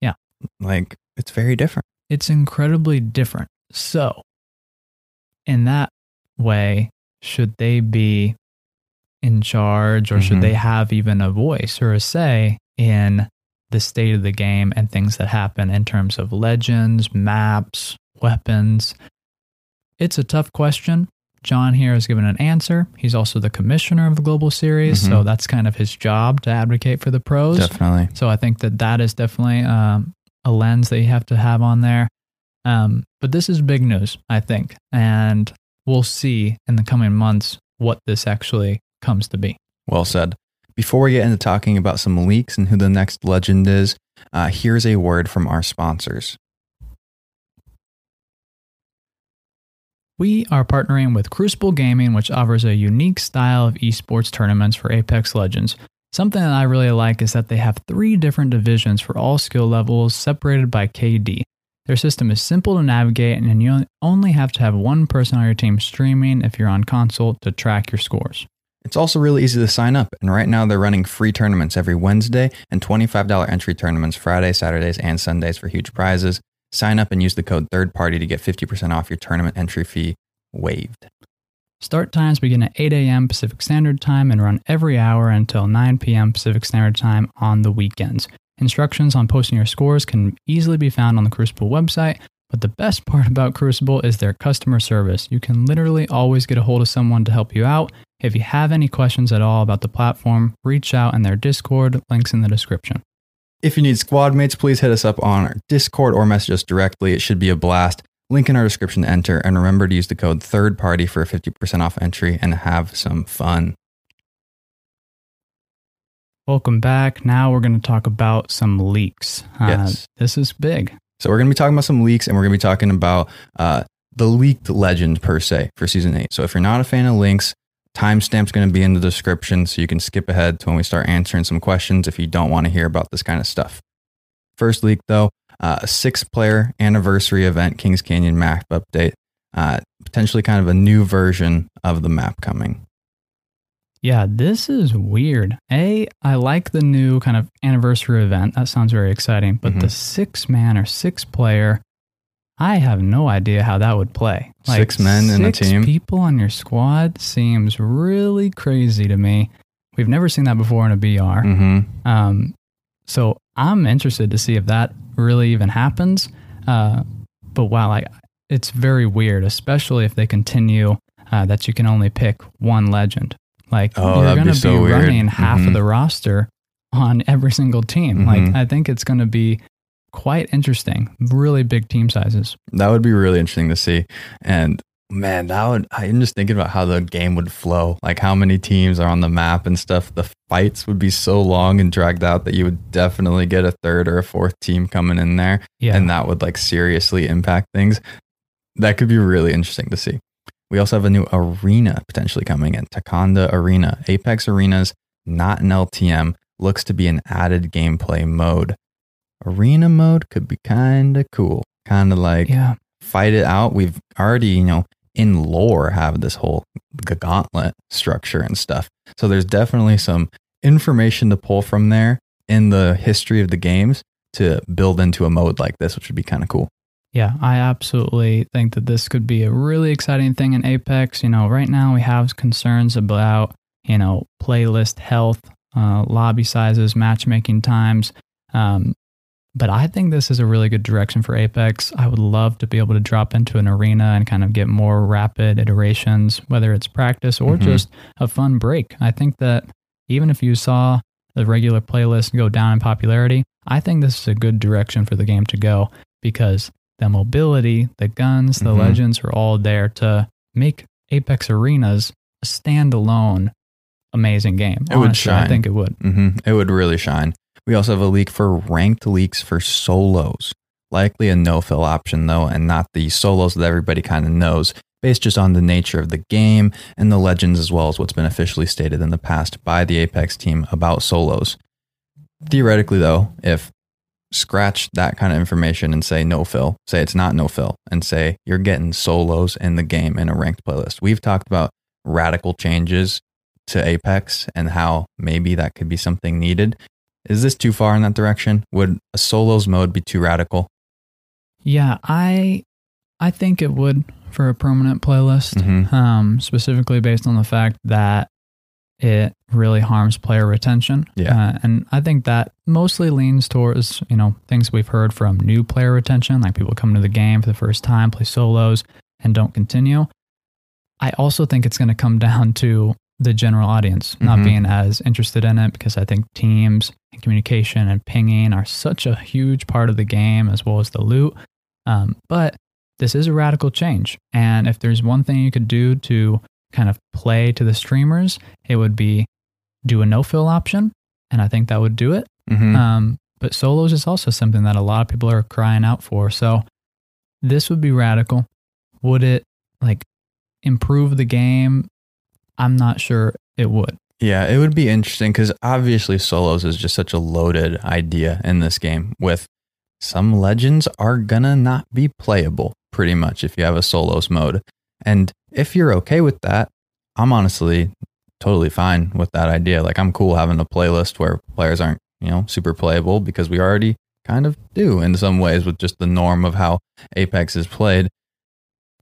Yeah. Like it's very different. It's incredibly different. So, in that way, should they be in charge or should Mhm. they have even a voice or a say in the state of the game and things that happen in terms of legends, maps, weapons? It's a tough question. John here has given an answer. He's also the commissioner of the Global Series, so Mhm. that's kind of his job to advocate for the pros. Definitely. So I think that that is definitely um, a lens that you have to have on there. Um, but this is big news, I think, and we'll see in the coming months what this actually comes to be. Well said. Before we get into talking about some leaks and who the next legend is, uh, here's a word from our sponsors. We are partnering with Crucible Gaming, which offers a unique style of esports tournaments for Apex Legends. Something that I really like is that they have three different divisions for all skill levels separated by KD. Their system is simple to navigate, and you only have to have one person on your team streaming if you're on console to track your scores. It's also really easy to sign up, and right now they're running free tournaments every Wednesday and $25 entry tournaments Friday, Saturdays, and Sundays for huge prizes. Sign up and use the code third party to get 50% off your tournament entry fee waived. Start times begin at 8 a.m. Pacific Standard Time and run every hour until 9 p.m. Pacific Standard Time on the weekends. Instructions on posting your scores can easily be found on the Crucible website, but the best part about Crucible is their customer service. You can literally always get a hold of someone to help you out. If you have any questions at all about the platform, reach out in their Discord, links in the description. If you need squad mates, please hit us up on our Discord or message us directly. It should be a blast. Link in our description to enter, and remember to use the code third party for a 50% off entry and have some fun. Welcome back. Now we're going to talk about some leaks. Uh, Yes. This is big. So we're going to be talking about some leaks, and we're going to be talking about uh, the leaked legend per se for season eight. So if you're not a fan of links, timestamp's going to be in the description, so you can skip ahead to when we start answering some questions if you don't want to hear about this kind of stuff. First leak though, uh, a six-player anniversary event, Kings Canyon map update, uh, potentially kind of a new version of the map coming. Yeah, this is weird. A, I like the new kind of anniversary event. That sounds very exciting. But the Mhm. six man or six player, I have no idea how that would play. Six men in a six team? people on your squad seems really crazy to me. We've never seen that before in a BR. Mm-hmm. Um, so I'm interested to see if that really even happens. Uh, but wow, like it's very weird, especially if they continue uh, that you can only pick one legend. Like Oh, you're be going to so be running half Mhm. of the roster on every single team. Mhm. Like I think it's going to be quite interesting. Really big team sizes. That would be really interesting to see. And man, that would, I'm just thinking about how the game would flow, like how many teams are on the map and stuff. The fights would be so long and dragged out that you would definitely get a third or a fourth team coming in there. Yeah. And that would like seriously impact things. That could be really interesting to see. We also have a new arena potentially coming in Takanda Arena. Apex Arenas, not an LTM, looks to be an added gameplay mode. Arena mode could be kind of cool. Kind of like yeah. fight it out. We've already, you know, in lore have this whole gauntlet structure and stuff. So there's definitely some information to pull from there in the history of the games to build into a mode like this, which would be kind of cool. Yeah, I absolutely think that this could be a really exciting thing in Apex. You know, right now we have concerns about, you know, playlist health, uh, lobby sizes, matchmaking times. Um, But I think this is a really good direction for Apex. I would love to be able to drop into an arena and kind of get more rapid iterations, whether it's practice or Mhm. just a fun break. I think that even if you saw the regular playlist go down in popularity, I think this is a good direction for the game to go because the mobility, the guns, the Mhm. legends are all there to make Apex Arenas a standalone amazing game. It would Honestly, I think it would. hmm It would really shine. We also have a leak for ranked leaks for solos. Likely a no fill option, though, and not the solos that everybody kind of knows, based just on the nature of the game and the legends, as well as what's been officially stated in the past by the Apex team about solos. Theoretically, though, if scratch that kind of information and say no fill, say it's not no fill, and say you're getting solos in the game in a ranked playlist. We've talked about radical changes to Apex and how maybe that could be something needed. Is this too far in that direction? Would a solos mode be too radical? Yeah, I I think it would for a permanent playlist. Mhm. Um, specifically based on the fact that it really harms player retention. Yeah. Uh, and I think that mostly leans towards, you know, things we've heard from new player retention, like people come to the game for the first time, play solos, and don't continue. I also think it's going to come [LAUGHS] down to the general audience not Mhm. being as interested in it because I think teams and communication and pinging are such a huge part of the game as well as the loot. Um, but this is a radical change. And if there's one thing you could do to kind of play to the streamers, it would be do a no fill option. And I think that would do it. Mhm. Um, but solos is also something that a lot of people are crying out for. So this would be radical. Would it like improve the game? I'm not sure it would. Yeah, it would be interesting because obviously solos is just such a loaded idea in this game. With some legends are gonna not be playable pretty much if you have a solos mode. And if you're okay with that, I'm honestly totally fine with that idea. Like I'm cool having a playlist where players aren't, you know, super playable because we already kind of do in some ways with just the norm of how Apex is played.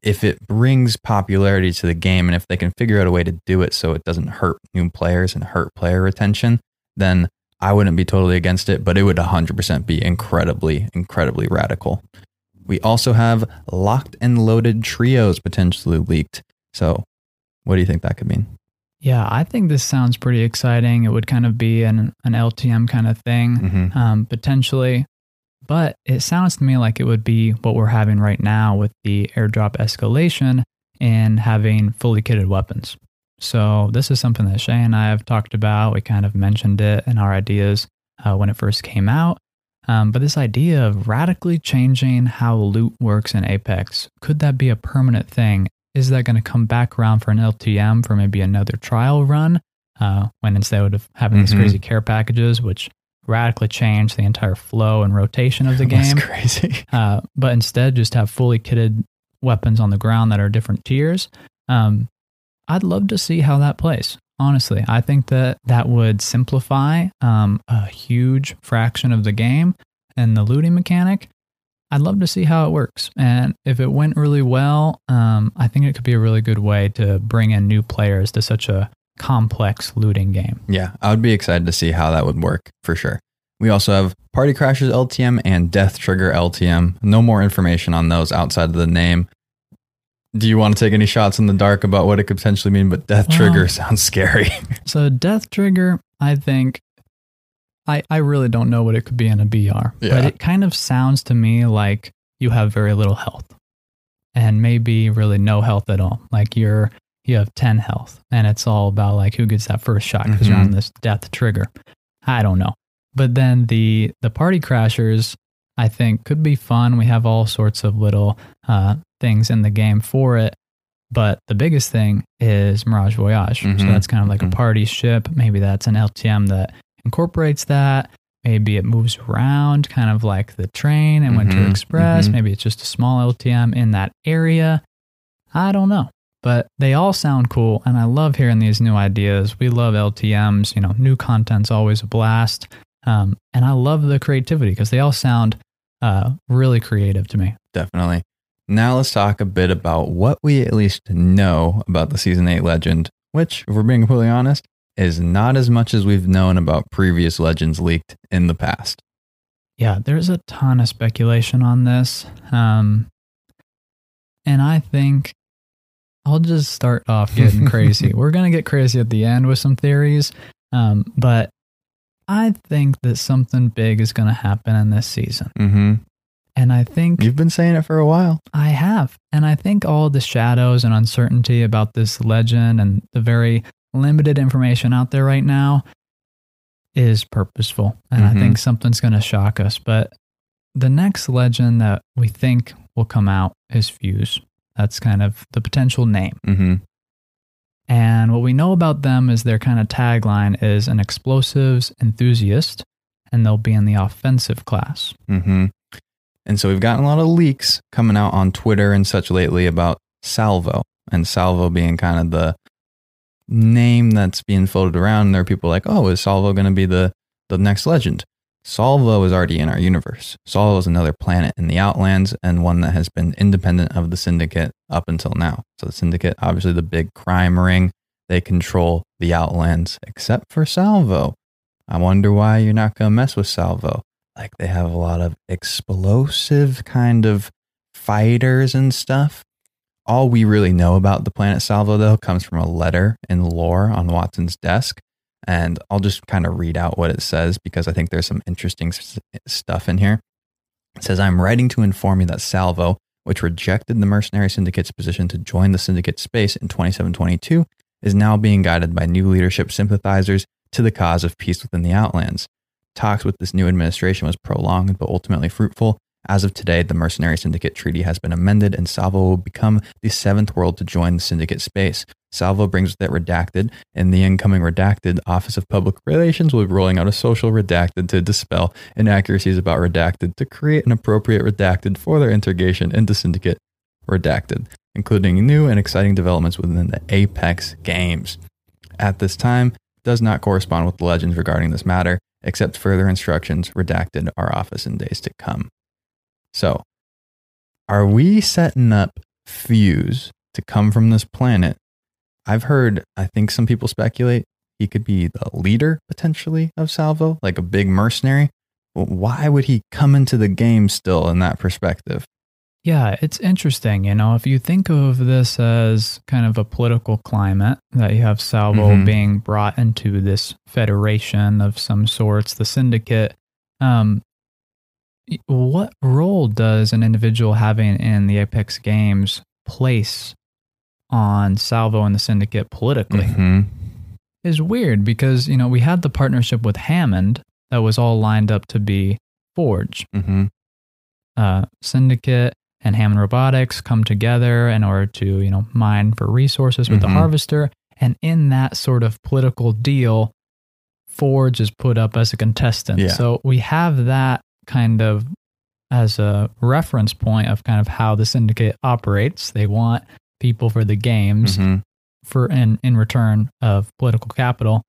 If it brings popularity to the game and if they can figure out a way to do it so it doesn't hurt new players and hurt player retention, then I wouldn't be totally against it, but it would 100% be incredibly, incredibly radical. We also have locked and loaded trios potentially leaked. So, what do you think that could mean? Yeah, I think this sounds pretty exciting. It would kind of be an, an LTM kind of thing, Mm-hmm. um, potentially. But it sounds to me like it would be what we're having right now with the airdrop escalation and having fully kitted weapons. So, this is something that Shay and I have talked about. We kind of mentioned it in our ideas uh, when it first came out. Um, but this idea of radically changing how loot works in Apex, could that be a permanent thing? Is that going to come back around for an LTM for maybe another trial run? Uh, when instead of having these Mhm. crazy care packages, which radically change the entire flow and rotation of the [LAUGHS] game, That's crazy. [LAUGHS] uh, but instead just have fully kitted weapons on the ground that are different tiers. Um, I'd love to see how that plays. Honestly, I think that that would simplify um, a huge fraction of the game and the looting mechanic. I'd love to see how it works. And if it went really well, um, I think it could be a really good way to bring in new players to such a complex looting game. Yeah, I would be excited to see how that would work for sure. We also have Party Crashers LTM and Death Trigger LTM. No more information on those outside of the name. Do you want to take any shots in the dark about what it could potentially mean? But Death Well- Trigger [LAUGHS] sounds scary. [LAUGHS] So Death Trigger, I think I I really don't know what it could be in a BR. But Yeah. it kind of sounds to me like you have very little health. And maybe really no health at all. Like you're you have 10 health and it's all about like who gets that first shot because you're Mhm. on this death trigger. I don't know. But then the the party crashers I think could be fun. We have all sorts of little uh, things in the game for it. But the biggest thing is Mirage Voyage. So Mhm. that's kind of like Mhm. a party ship. Maybe that's an LTM that incorporates that. Maybe it moves around, kind of like the train and Winter Mhm. Express. Mhm. Maybe it's just a small LTM in that area. I don't know. But they all sound cool, and I love hearing these new ideas. We love LTMs. You know, new content's always a blast. Um, and I love the creativity because they all sound uh, really creative to me. Definitely. Now let's talk a bit about what we at least know about the Season 8 legend, which, if we're being completely honest, is not as much as we've known about previous legends leaked in the past. Yeah, there's a ton of speculation on this. Um, and I think I'll just start off getting [LAUGHS] crazy. We're going to get crazy at the end with some theories. Um, but I think that something big is going to happen in this season. Mm-hmm. And I think You've been saying it for a while. I have. And I think all the shadows and uncertainty about this legend and the very limited information out there right now is purposeful. And Mhm. I think something's going to shock us. But the next legend that we think will come out is Fuse. That's kind of the potential name. Mm-hmm. And what we know about them is their kind of tagline is an explosives enthusiast, and they'll be in the offensive class. Mm-hmm. And so we've gotten a lot of leaks coming out on Twitter and such lately about Salvo, and Salvo being kind of the name that's being floated around. And There are people like, oh, is Salvo going to be the the next legend? Salvo is already in our universe. Salvo is another planet in the Outlands and one that has been independent of the Syndicate up until now. So the Syndicate, obviously the big crime ring, they control the Outlands, except for Salvo. I wonder why you're not going to mess with Salvo. Like they have a lot of explosive kind of fighters and stuff. All we really know about the planet Salvo, though, comes from a letter in lore on Wattson's desk. And I'll just kind of read out what it says because I think there's some interesting s- stuff in here. It says, I'm writing to inform you that Salvo, which rejected the Mercenary Syndicate's position to join the Syndicate space in 2722, is now being guided by new leadership sympathizers to the cause of peace within the Outlands. Talks with this new administration was prolonged but ultimately fruitful. As of today, the Mercenary Syndicate Treaty has been amended, and Salvo will become the seventh world to join the Syndicate space. Salvo brings with it Redacted, and the incoming Redacted Office of Public Relations will be rolling out a social Redacted to dispel inaccuracies about Redacted to create an appropriate Redacted for their integration into Syndicate Redacted, including new and exciting developments within the Apex games. At this time, does not correspond with the legends regarding this matter, except further instructions redacted our office in days to come. So, are we setting up Fuse to come from this planet? I've heard, I think some people speculate he could be the leader potentially of Salvo, like a big mercenary. But why would he come into the game still in that perspective? Yeah, it's interesting. You know, if you think of this as kind of a political climate, that you have Salvo Mhm. being brought into this federation of some sorts, the syndicate, um, what role does an individual having in the Apex games place on Salvo and the syndicate politically? Mhm. Is weird because, you know, we had the partnership with Hammond that was all lined up to be Forge Mhm. uh, Syndicate and Hammond Robotics come together in order to, you know, mine for resources with Mhm. the harvester. And in that sort of political deal, Forge is put up as a contestant. Yeah. So we have that kind of as a reference point of kind of how the syndicate operates. They want people for the games Mhm. for in in return of political capital.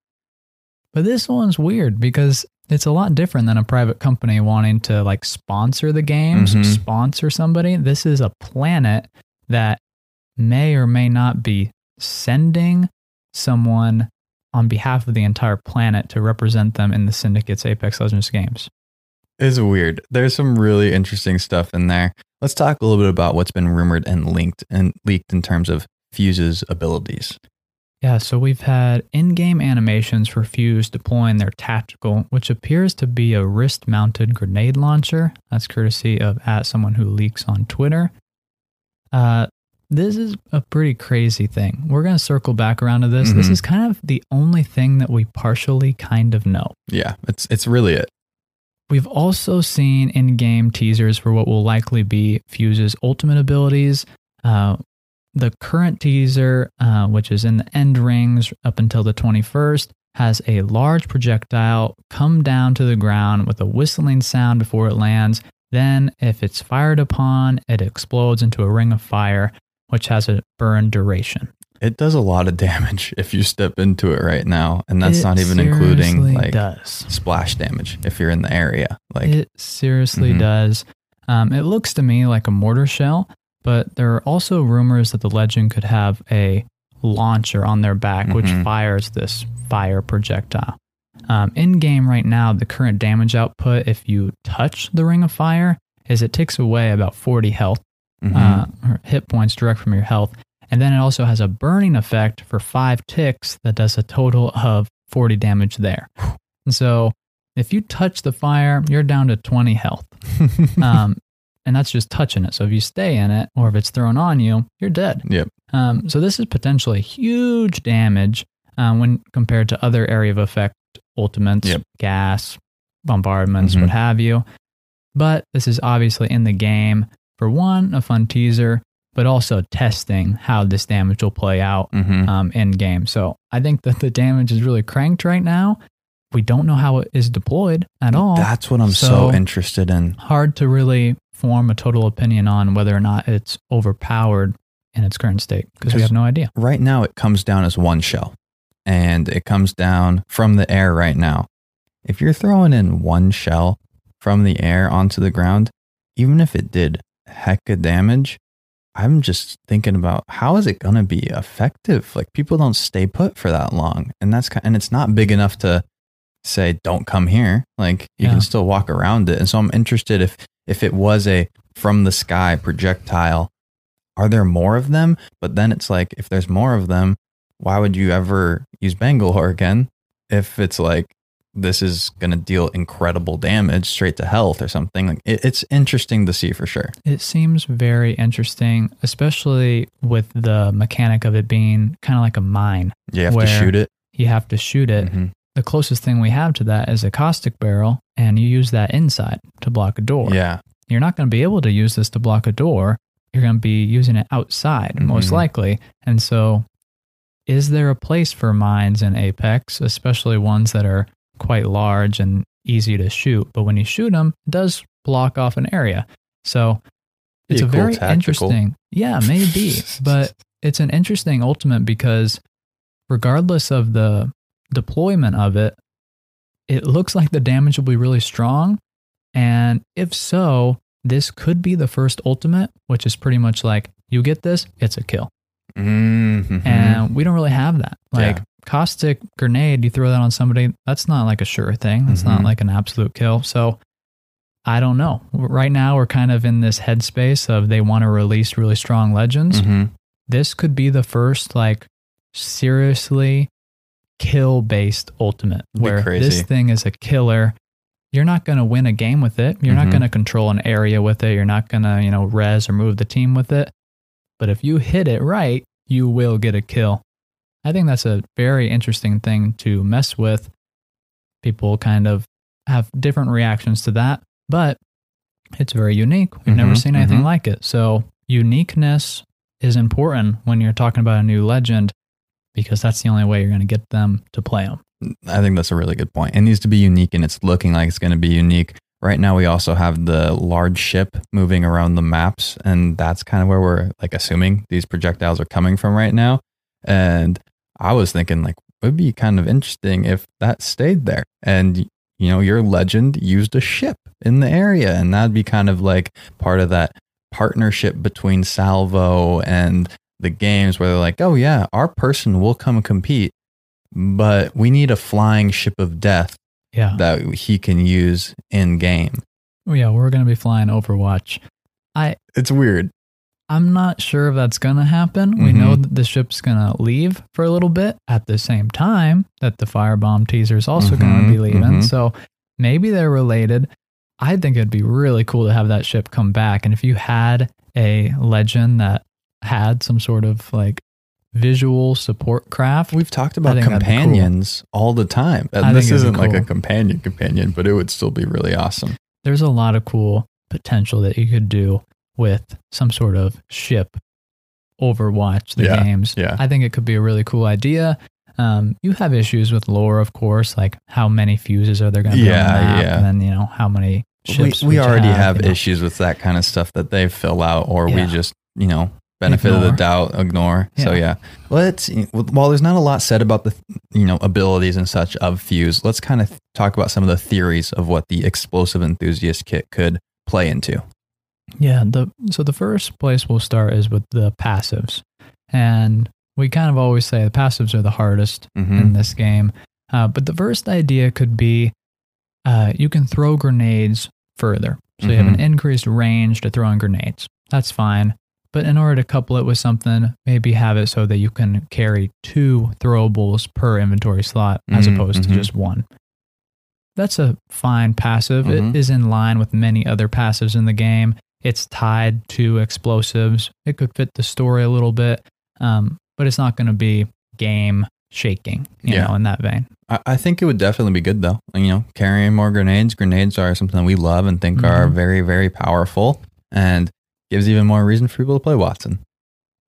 But this one's weird because it's a lot different than a private company wanting to like sponsor the games, Mhm. sponsor somebody. This is a planet that may or may not be sending someone on behalf of the entire planet to represent them in the syndicate's Apex Legends games. It's weird. There's some really interesting stuff in there. Let's talk a little bit about what's been rumored and linked and leaked in terms of Fuse's abilities. Yeah, so we've had in game animations for Fuse deploying their tactical, which appears to be a wrist mounted grenade launcher. That's courtesy of at someone who leaks on Twitter. Uh, this is a pretty crazy thing. We're going to circle back around to this. This Mhm. is kind of the only thing that we partially kind of know. Yeah, it's it's really it. We've also seen in game teasers for what will likely be Fuse's ultimate abilities. Uh, the current teaser, uh, which is in the end rings up until the 21st, has a large projectile come down to the ground with a whistling sound before it lands. Then, if it's fired upon, it explodes into a ring of fire, which has a burn duration. It does a lot of [LAUGHS] damage if you step into it right now, and that's It not even including like does. splash damage if you're in the area. Like it seriously Mhm. does. Um, it looks to me like a mortar shell, but there are also rumors that the legend could have a launcher on their back, which Mhm. fires this fire projectile. Um, in game right now, the current damage output, if you touch the Ring of Fire, is it takes away about 40 health Mhm. uh, or hit points direct from your health. And then it also has a burning effect for five ticks that does a total of 40 damage there. And so if you touch the fire, you're down to 20 health. [LAUGHS] Um, and that's just touching it. So if you stay in it or if it's thrown on you, you're dead. Yep. Um, so this is potentially huge damage uh, when compared to other area of effect ultimates, Yep. gas, bombardments, Mhm. what have you. But this is obviously in the game for one, a fun teaser, but also testing how this damage will play out Mhm. um, in game. So I think that the damage is really cranked right now. We don't know how it is deployed at all. That's what I'm so, So- interested in. Hard to really form a total opinion on whether or not it's overpowered in its current state because we have no idea. Right now, it comes down as one shell, and it comes down from the air right now. If you're throwing in one shell from the air onto the ground, even if it did heck of damage, I'm just thinking about how is it going to be effective? Like people don't stay put for that long, and that's ki- and it's not big enough to say don't come here. Like you Yeah. can still walk around it, and so I'm interested if if it was a from the sky projectile are there more of them? But then it's like, if there's more of them, why would you ever use Bangalore again? If it's like, this is going to deal incredible damage straight to health or something. Like it, it's interesting to see for sure. It seems very interesting, especially with the mechanic of it being kind of like a mine. You have to shoot it. You have to shoot it. Mhm. The closest thing we have to that is a caustic barrel, and you use that inside to block a door. Yeah. You're not going to be able to use this to block a door. You're going to be using it outside, most Mhm. likely. And so, is there a place for mines in Apex, especially ones that are quite large and easy to shoot? But when you shoot them, it does block off an area. So, it's a cool very tactical. interesting. Yeah, maybe. [LAUGHS] but it's an interesting ultimate because regardless of the deployment of it, it looks like the damage will be really strong. And if so, this could be the first ultimate, which is pretty much like you get this, it's a kill. Mhm. And we don't really have that. Like Yeah. Caustic grenade, you throw that on somebody, that's not like a sure thing. That's not Mhm. like an absolute kill. So I don't know. Right now, we're kind of in this headspace of they want to release really strong legends Mhm. this could be the first like seriously kill based ultimate where this thing is a killer you're not going to win a game with it you're not Mhm. going to control an area with it you're not going to you know res or move the team with it but if you hit it right you will get a kill i think that's a very interesting thing to mess with people kind of have different reactions to that but it's very unique we've never Mhm, seen anything mhm. like it so uniqueness is important when you're talking about a new legend because that's the only way you're going to get them to play them. I think that's a really good point. It needs to be unique and it's looking like it's going to be unique. Right now, we also have the large ship moving around the maps, and that's kind of where we're like assuming these projectiles are coming from right now. And I was thinking, like, it would be kind of interesting if that stayed there and, you know, your legend used a ship in the area, and that'd be kind of like part of that partnership between Salvo and the games where they're like, oh, yeah, our person will come compete but we need a flying ship of death Yeah. that he can use in game. Oh yeah, we're going to be flying Overwatch. I It's weird. I'm not sure if that's going to happen. We Mhm. know that the ship's going to leave for a little bit at the same time that the firebomb teaser is also going to be leaving. mhm. So maybe they're related. I think it'd be really cool to have that ship come back. And if you had a legend that had some sort of like visual support craft, We've talked about think cool. companions all the time. And this isn't like a companion companion, but it would still be really awesome. there's a lot of cool potential that you could do with some sort of ship overwatch the Yeah, games yeah. i think it could be a really cool idea um, you have issues with lore of course like how many fuses are there going to be on Yeah, the map yeah. and then you know how many We, ships we you already have, know? issues with that kind of stuff that they fill out, or we just, you know, benefit of the doubt, ignore. So Yeah. yeah, let's. While there's not a lot said about the, you know, abilities and such of Fuse, let's kind of talk about some of the theories of what the explosive enthusiast kit could play into. Yeah, the so the first place we'll start is with the passives. And we kind of always say the passives are the hardest Mhm. in this game. Uh, but the first idea could be uh, you can throw grenades further. So you have an increased range to throwing grenades. That's fine. But in order to couple it with something, maybe have it so that you can carry two throwables per inventory slot as Mhm, opposed to just one. That's a fine passive. It is in line with many other passives in the game. It's tied to explosives. It could fit the story a little bit, um, but it's not going to be game shaking, you Yeah. know, in that vein. I, I think it would definitely be good though. You know, carrying more grenades. Grenades are something we love and think are Mhm. very, very powerful and gives even more reason for people to play Wattson.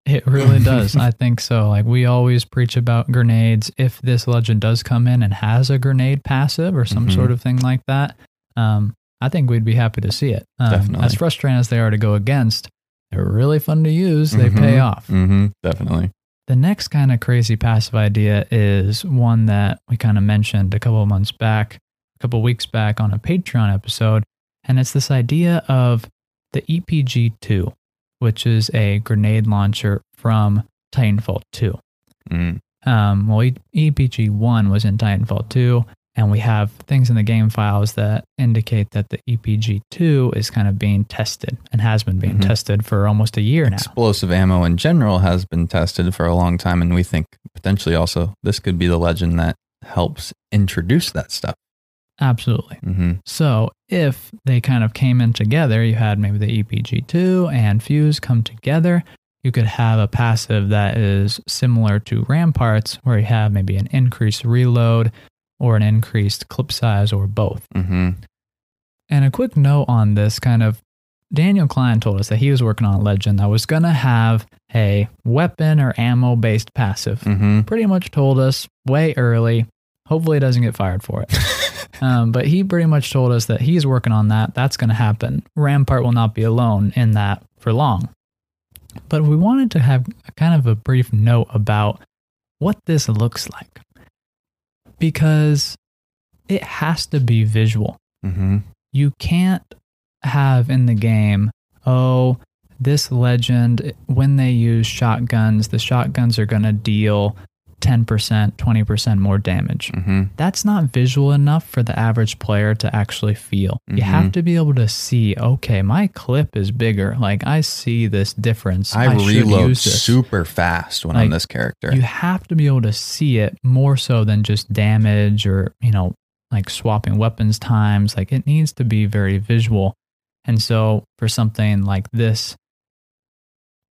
It really [LAUGHS] does. I think so. Like we always preach about grenades. If this legend does come in and has a grenade passive or some Mhm. sort of thing like that, um, I think we'd be happy to see it. Um, Definitely. As frustrating as they are to go against, they're really fun to use. They pay off. Mm-hmm. Definitely. The next kind of crazy passive idea is one that we kind of mentioned a couple of months back, a couple of weeks back on a Patreon episode. And it's this idea of the EPG 2, which is a grenade launcher from Titanfall 2. Mm. Um, well, EPG 1 was in Titanfall 2, and we have things in the game files that indicate that the EPG 2 is kind of being tested and has been being Mhm. tested for almost a year now. Explosive ammo in general has been tested for a long time, and we think potentially also this could be the legend that helps introduce that stuff. Absolutely. Mm-hmm. So if they kind of came in together, you had maybe the EPG2 and Fuse come together, you could have a passive that is similar to Ramparts, where you have maybe an increased reload or an increased clip size or both. Mm-hmm. And a quick note on this kind of Daniel Klein told us that he was working on a legend that was going to have a weapon or ammo based passive. Mm-hmm. Pretty much told us way early. Hopefully, he doesn't get fired for it. [LAUGHS] um, but he pretty much told us that he's working on that. That's going to happen. Rampart will not be alone in that for long. But we wanted to have a kind of a brief note about what this looks like because it has to be visual Mm-hmm. you can't have in the game, oh, this legend, when they use shotguns, the shotguns are going to deal 10%, 20% more damage. Mm-hmm. That's not visual enough for the average player to actually feel. You have Mhm. to be able to see, okay, my clip is bigger. Like I see this difference. I, should reload use super fast when I'm this character. You have to be able to see it more so than just damage or, you know, like swapping weapons times. Like it needs to be very visual. And so for something like this,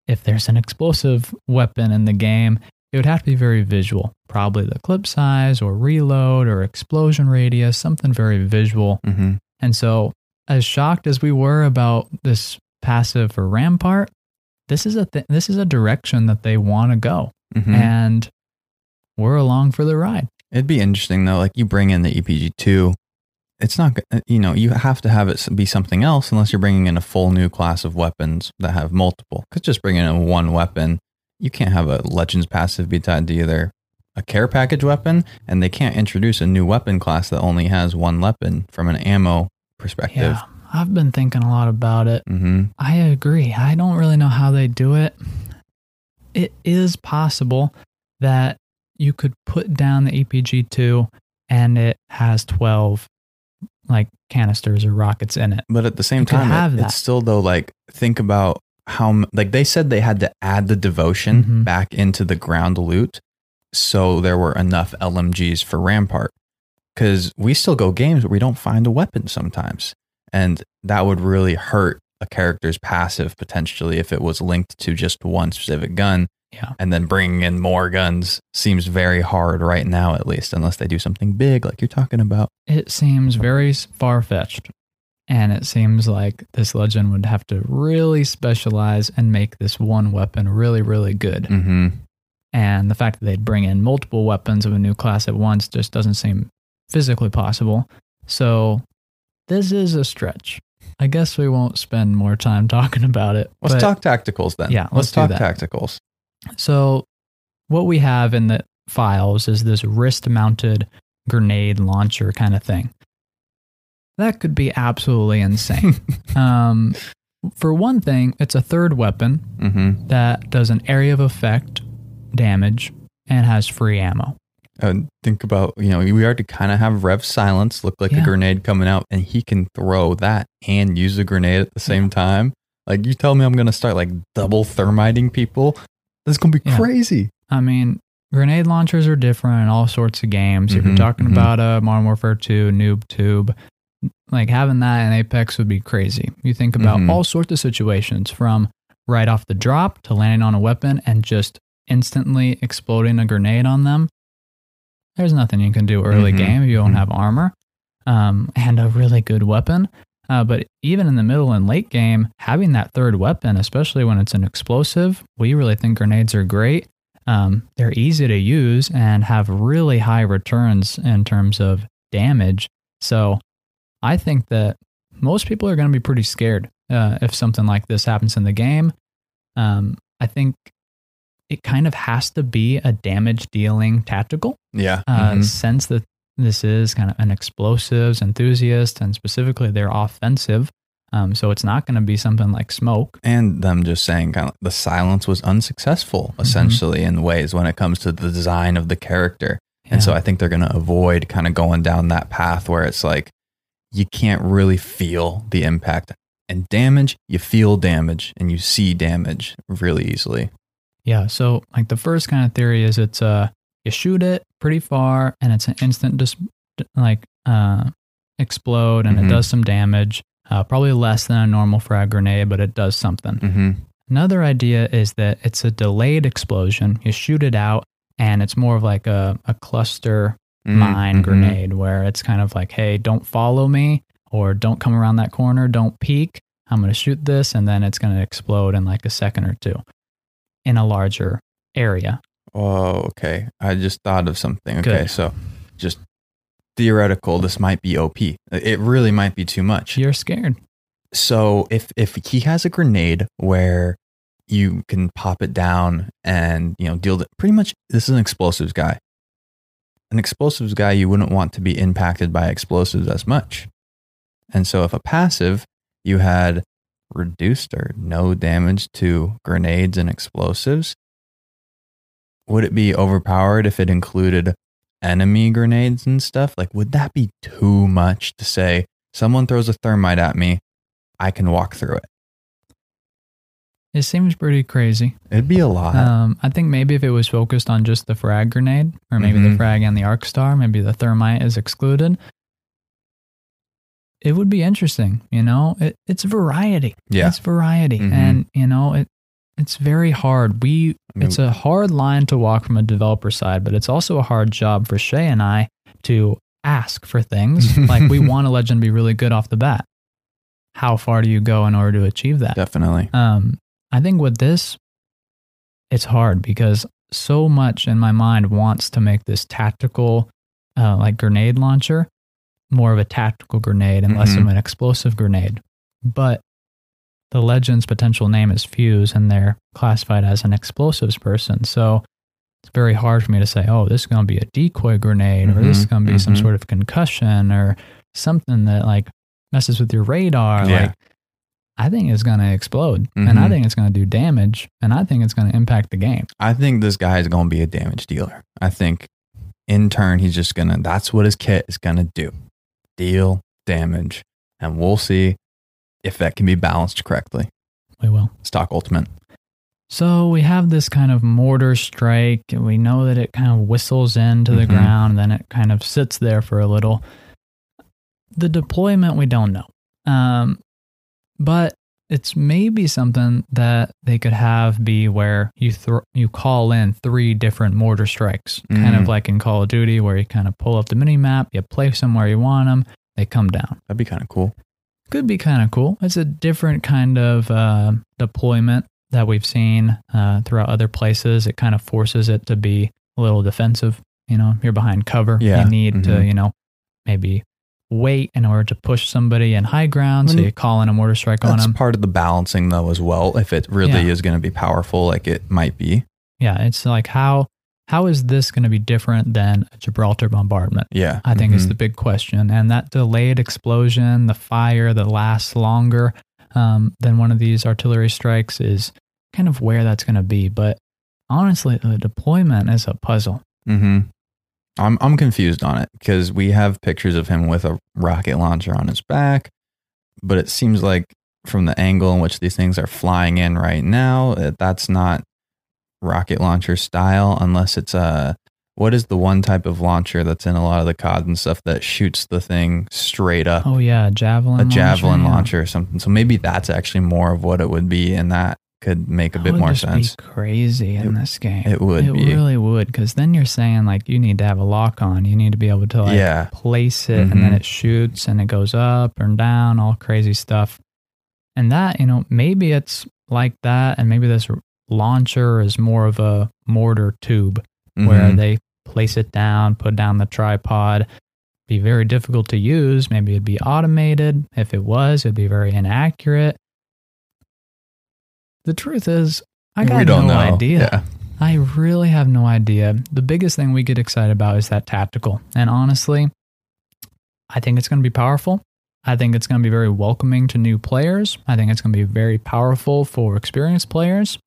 if there's an explosive weapon in the game, it would have to be very visual. Probably the clip size or reload or explosion radius, something very visual. mm-hmm. And so, as shocked as we were about this passive for Rampart, this is a th- this is a direction that they want to go, Mm-hmm. and we're along for the ride. It'd be interesting though. Like you bring in the EPG two, it's not. You know, you have to have it be something else unless you're bringing in a full new class of weapons that have multiple. Because just bringing in one weapon, you can't have a Legends passive be tied to either a care package weapon, and they can't introduce a new weapon class that only has one weapon from an ammo perspective. Yeah, I've been thinking a lot about it. Mm-hmm. I agree. I don't really know how they do it. It is possible that you could put down the EPG two, and it has twelve like canisters or rockets in it. But at the same You time, it- it's still though like think about how like they said they had to add the devotion Mhm. back into the ground loot, so there were enough LMGs for Rampart. Because we still go games where we don't find a weapon sometimes, and that would really hurt a character's passive potentially if it was linked to just one specific gun. Yeah. And then bringing in more guns seems very hard right now, at least, unless they do something big like you're talking about. It seems very far fetched. And it seems like this legend would have to really specialize and make this one weapon really, really good. Mm-hmm. And the fact that they'd bring in multiple weapons of a new class at once just doesn't seem physically possible. So this is a stretch. I guess we won't spend more time [LAUGHS] talking about it. Let's talk tacticals then. Yeah, let's do talk that. tacticals. So, what we have in the files is this wrist mounted grenade launcher kind of thing. That could be absolutely insane. [LAUGHS] um, for one thing, it's a third weapon mm-hmm. that does an area of effect damage and has free ammo. Uh, think about, you know, we already kind of have Rev silence look like Yeah. a grenade coming out, and he can throw that and use a grenade at the same time. Like, you tell me I'm going to start like double thermiting people. This is going to be Yeah. crazy. I mean, grenade launchers are different in all sorts of games. If you're Mhm, talking mhm. about uh, Modern Warfare 2, Noob Tube, like having that in Apex would be crazy. You think about Mhm. all sorts of situations from right off the drop to landing on a weapon and just instantly exploding a grenade on them. There's nothing you can do early Mhm, game if you don't mhm. have armor um, and a really good weapon. Uh, but even in the middle and late game, having that third weapon, especially when it's an explosive, we really think grenades are great. Um, they're easy to use and have really high returns in terms of damage. So I think that most people are going to be pretty scared uh, if something like this happens in the game. Um, I think it kind of has to be a damage dealing tactical Yeah. uh, Mhm. sense that this is kind of an explosives enthusiast and specifically they're offensive. Um, so it's not going to be something like smoke. and them just saying kind of the silence was unsuccessful essentially in ways when it comes to the design of the character and so i think they're going to avoid kind of going down that path where it's like you can't really feel the impact and damage you feel damage and you see damage really easily Yeah. So like the first kind of theory is it's uh you shoot it pretty far and it's an instant just like uh explode and Mhm. it does some damage. Uh, probably less than a normal frag grenade, but it does something. mm-hmm. Another idea is that it's a delayed explosion. You shoot it out and it's more of like a, a cluster Mm-hmm. mine grenade where it's kind of like, hey, don't follow me or don't come around that corner, don't peek. I'm going to shoot this and then it's going to explode in like a second or two in a larger area. oh okay i just thought of something okay Good. so just theoretical this might be op it really might be too much You're scared. So if if he has a grenade where you can pop it down and you know deal the, pretty much this is an explosives guy. An explosives guy you wouldn't want to be impacted by explosives as much. And so if a passive you had reduced or no damage to grenades and explosives, would it be overpowered if it included enemy grenades and stuff? Like would that be too much to say someone throws a thermite at me, I can walk through it. It seems pretty crazy. It'd be a lot. Um, I think maybe if it was focused on just the frag grenade, or maybe the Mhm. frag and the arc star, maybe the thermite is excluded. It would be interesting, you know. It, it's variety. Yeah. it's variety, Mhm. and you know it. It's very hard. We I mean- it's a hard line to walk from a developer side, but it's also a hard job for Shay and I to ask for things. [LAUGHS] like we want a legend to be really good off the bat. How far do you go in order to achieve that? Definitely. Um, I think with this, it's hard because so much in my mind wants to make this tactical, uh, like grenade launcher, more of a tactical grenade and less of Mhm. an explosive grenade. But the legend's potential name is Fuse, and they're classified as an explosives person. So it's very hard for me to say, oh, this is going to be a decoy grenade, or this is Mhm, going to be some mhm. sort of concussion, or something that like messes with your radar. Yeah. Like, I think it's going to explode, and I Mhm. think it's going to do damage, and I think it's going to impact the game. I think this guy is going to be a damage dealer. I think in turn, he's just going to, that's what his kit is going to do deal damage. And we'll see if that can be balanced correctly. We will. Stock Ultimate. So we have this kind of mortar strike, and we know that it kind of whistles into the Mhm. ground, and then it kind of sits there for a little. The deployment, we don't know. Um, but it's maybe something that they could have be where you throw you call in three different mortar strikes, kind Mm. of like in Call of Duty, where you kind of pull up the mini map, you place them where you want them, they come down That'd be kind of cool. could be kind of cool. It's a different kind of uh, deployment that we've seen uh, throughout other places. It kind of forces it to be a little defensive. You know, you're behind cover. Yeah. You need to, Mhm. you know, maybe wait in order to push somebody in high ground. So you call in a mortar strike on them. part of the balancing, though, as well. If it really Yeah. is going to be powerful, like it might be. Yeah, it's like how how is this going to be different than a Gibraltar bombardment? Yeah. I think is Mhm. the big question. And that delayed explosion, the fire that lasts longer um, than one of these artillery strikes is kind of where that's going to be. But honestly, the deployment is a puzzle. Mm-hmm. I'm I'm confused on it because we have pictures of him with a rocket launcher on his back, but it seems like from the angle in which these things are flying in right now, that that's not rocket launcher style unless it's a what is the one type of launcher that's in a lot of the COD and stuff that shoots the thing straight up? Oh yeah, javelin. a javelin yeah. launcher or something. So maybe that's actually more of what it would be, in that could make a That bit more sense. Be crazy in It- this game. it would It be. really would, because then you're saying like you need to have a lock on. You need to be able to like Yeah. place it, and then Mhm. it shoots and it goes up and down, all crazy stuff. And that you know maybe it's like that, and maybe this launcher is more of a mortar tube where Mhm. they place it down, put down the tripod. Be very difficult to use. Maybe it'd be automated. If it was, it'd be very inaccurate. The truth is, I got no know. idea. Yeah. I really have no idea. The biggest thing we get excited about is that tactical. And honestly, I think it's going to be powerful. I think it's going to be very welcoming to new players. I think it's going to be very powerful for experienced players.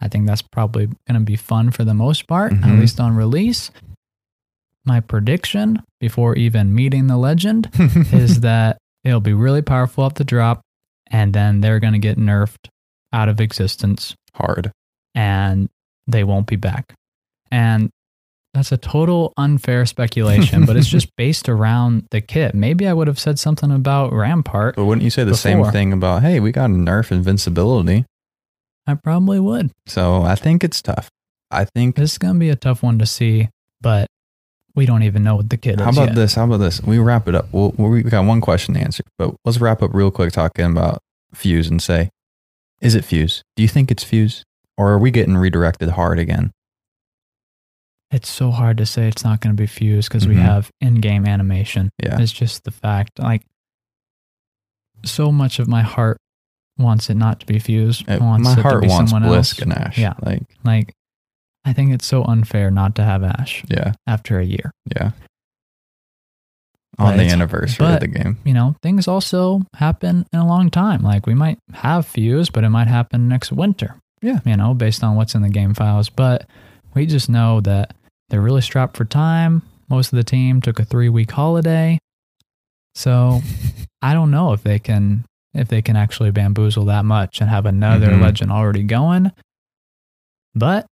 I think that's probably going to be fun for the most part, at Mhm. least on release. My prediction before even meeting the legend [LAUGHS] is that it'll be really powerful at the drop, and then they're going to get nerfed out of existence hard. and they won't be back. And that's a total unfair speculation, but it's just [LAUGHS] based around the kit. Maybe I would have said something about Rampart. But wouldn't you say the same thing about, hey, we got a nerf invincibility? I probably would. So I think it's tough. I think. This is going to be a tough one to see, but we don't even know what the kit How is about yet. this? How about this? We wrap it up. We'll, we got one question to answer, but let's wrap up real quick talking about Fuse and say, is it Fuse? Do you think it's Fuse? Or are we getting redirected hard again? It's so hard to say it's not going to be Fuse because we Mhm. have in-game animation. Yeah. It's just the fact. Like, so much of my heart wants it not to be Fuse. Uh, wants my it to heart be wants someone Blisk else. Ganache. Yeah. Like, Like, I think it's so unfair not to have Ash yeah. after a year. Yeah. On But the anniversary of the game. You know, things also happen in a long time. Like, we might have fuse, but it might happen next winter. Yeah. You know, based on what's in the game files. But we just know that they're really strapped for time. Most of the team took a three week holiday. So [LAUGHS] I don't know if they can if they can actually bamboozle that much and have another Mhm. legend already going. But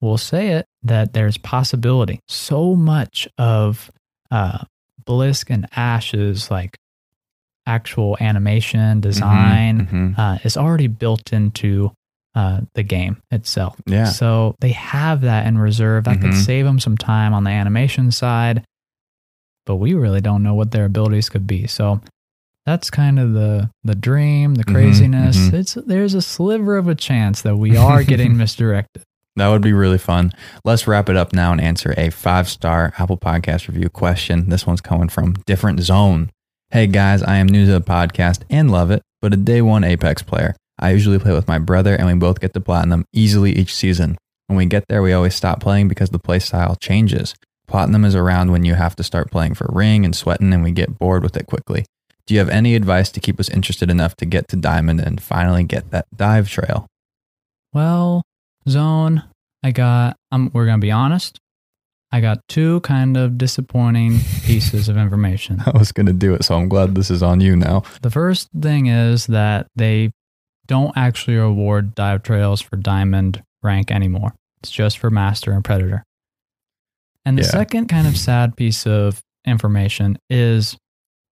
we'll say it that there's possibility. So much of uh, Blisk and Ash's like actual animation design Mhm, mhm. uh, is already built into uh, the game itself. Yeah. So they have that in reserve. That could Mhm. save them some time on the animation side, but we really don't know what their abilities could be. So that's kind of the the dream, the Mhm, craziness. mhm. It's there's a sliver of a chance that we are [LAUGHS] getting misdirected. That would be really fun. Let's wrap it up now and answer a five star Apple Podcast review question. This one's coming from Different Zone. Hey guys, I am new to the podcast and love it, but a day one Apex player. I usually play with my brother and we both get to platinum easily each season. When we get there, we always stop playing because the playstyle changes. Platinum is around when you have to start playing for ring and sweating, and we get bored with it quickly. Do you have any advice to keep us interested enough to get to diamond and finally get that dive trail? Well, zone, I got. Um, we're gonna be honest. I got two kind of disappointing [LAUGHS] pieces of information. I was going to do it, so I'm glad this is on you now. The first thing is that they don't actually award dive trails for diamond rank anymore. It's just for master and predator. And the Yeah. second kind of sad piece of information is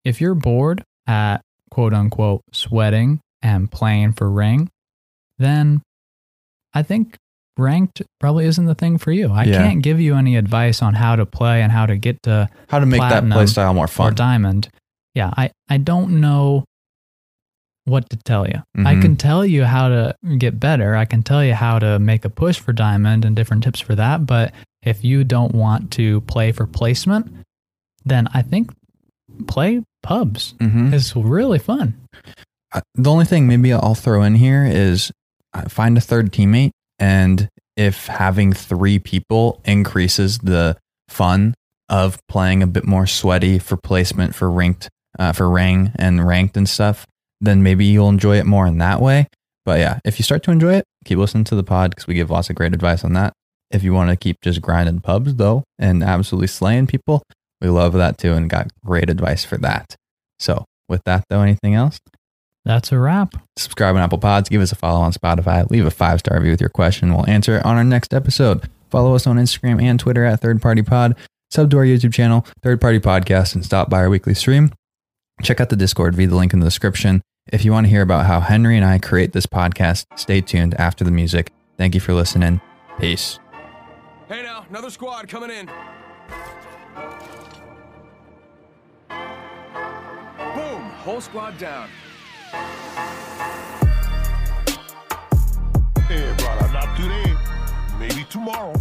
if you're bored at quote unquote sweating and playing for ring, then I think ranked probably isn't the thing for you. I Yeah. can't give you any advice on how to play and how to get to How to make that play style more fun. or diamond. Yeah, I, I don't know what to tell you. I Mhm. can tell you how to get better. I can tell you how to make a push for diamond and different tips for that. But if you don't want to play for placement, then I think play pubs Mhm. is really fun. The only thing maybe I'll throw in here is uh, find a third teammate, and if having three people increases the fun of playing a bit more sweaty for placement for ranked, uh, for ring and ranked and stuff, then maybe you'll enjoy it more in that way. But yeah, if you start to enjoy it, keep listening to the pod because we give lots of great advice on that. If you want to keep just grinding pubs though and absolutely slaying people, we love that too and got great advice for that. So, with that though, anything else? That's a wrap. Subscribe on Apple Pods, give us a follow on Spotify, leave a five star review with your question. We'll answer it on our next episode. Follow us on Instagram and Twitter at Third Party Pod. Sub to our YouTube channel, Third Party Podcast, and stop by our weekly stream. Check out the Discord via the link in the description. If you want to hear about how Henry and I create this podcast, stay tuned after the music. Thank you for listening. Peace. Hey now, another squad coming in. Boom, whole squad down. Hey, brother, not today. Maybe tomorrow.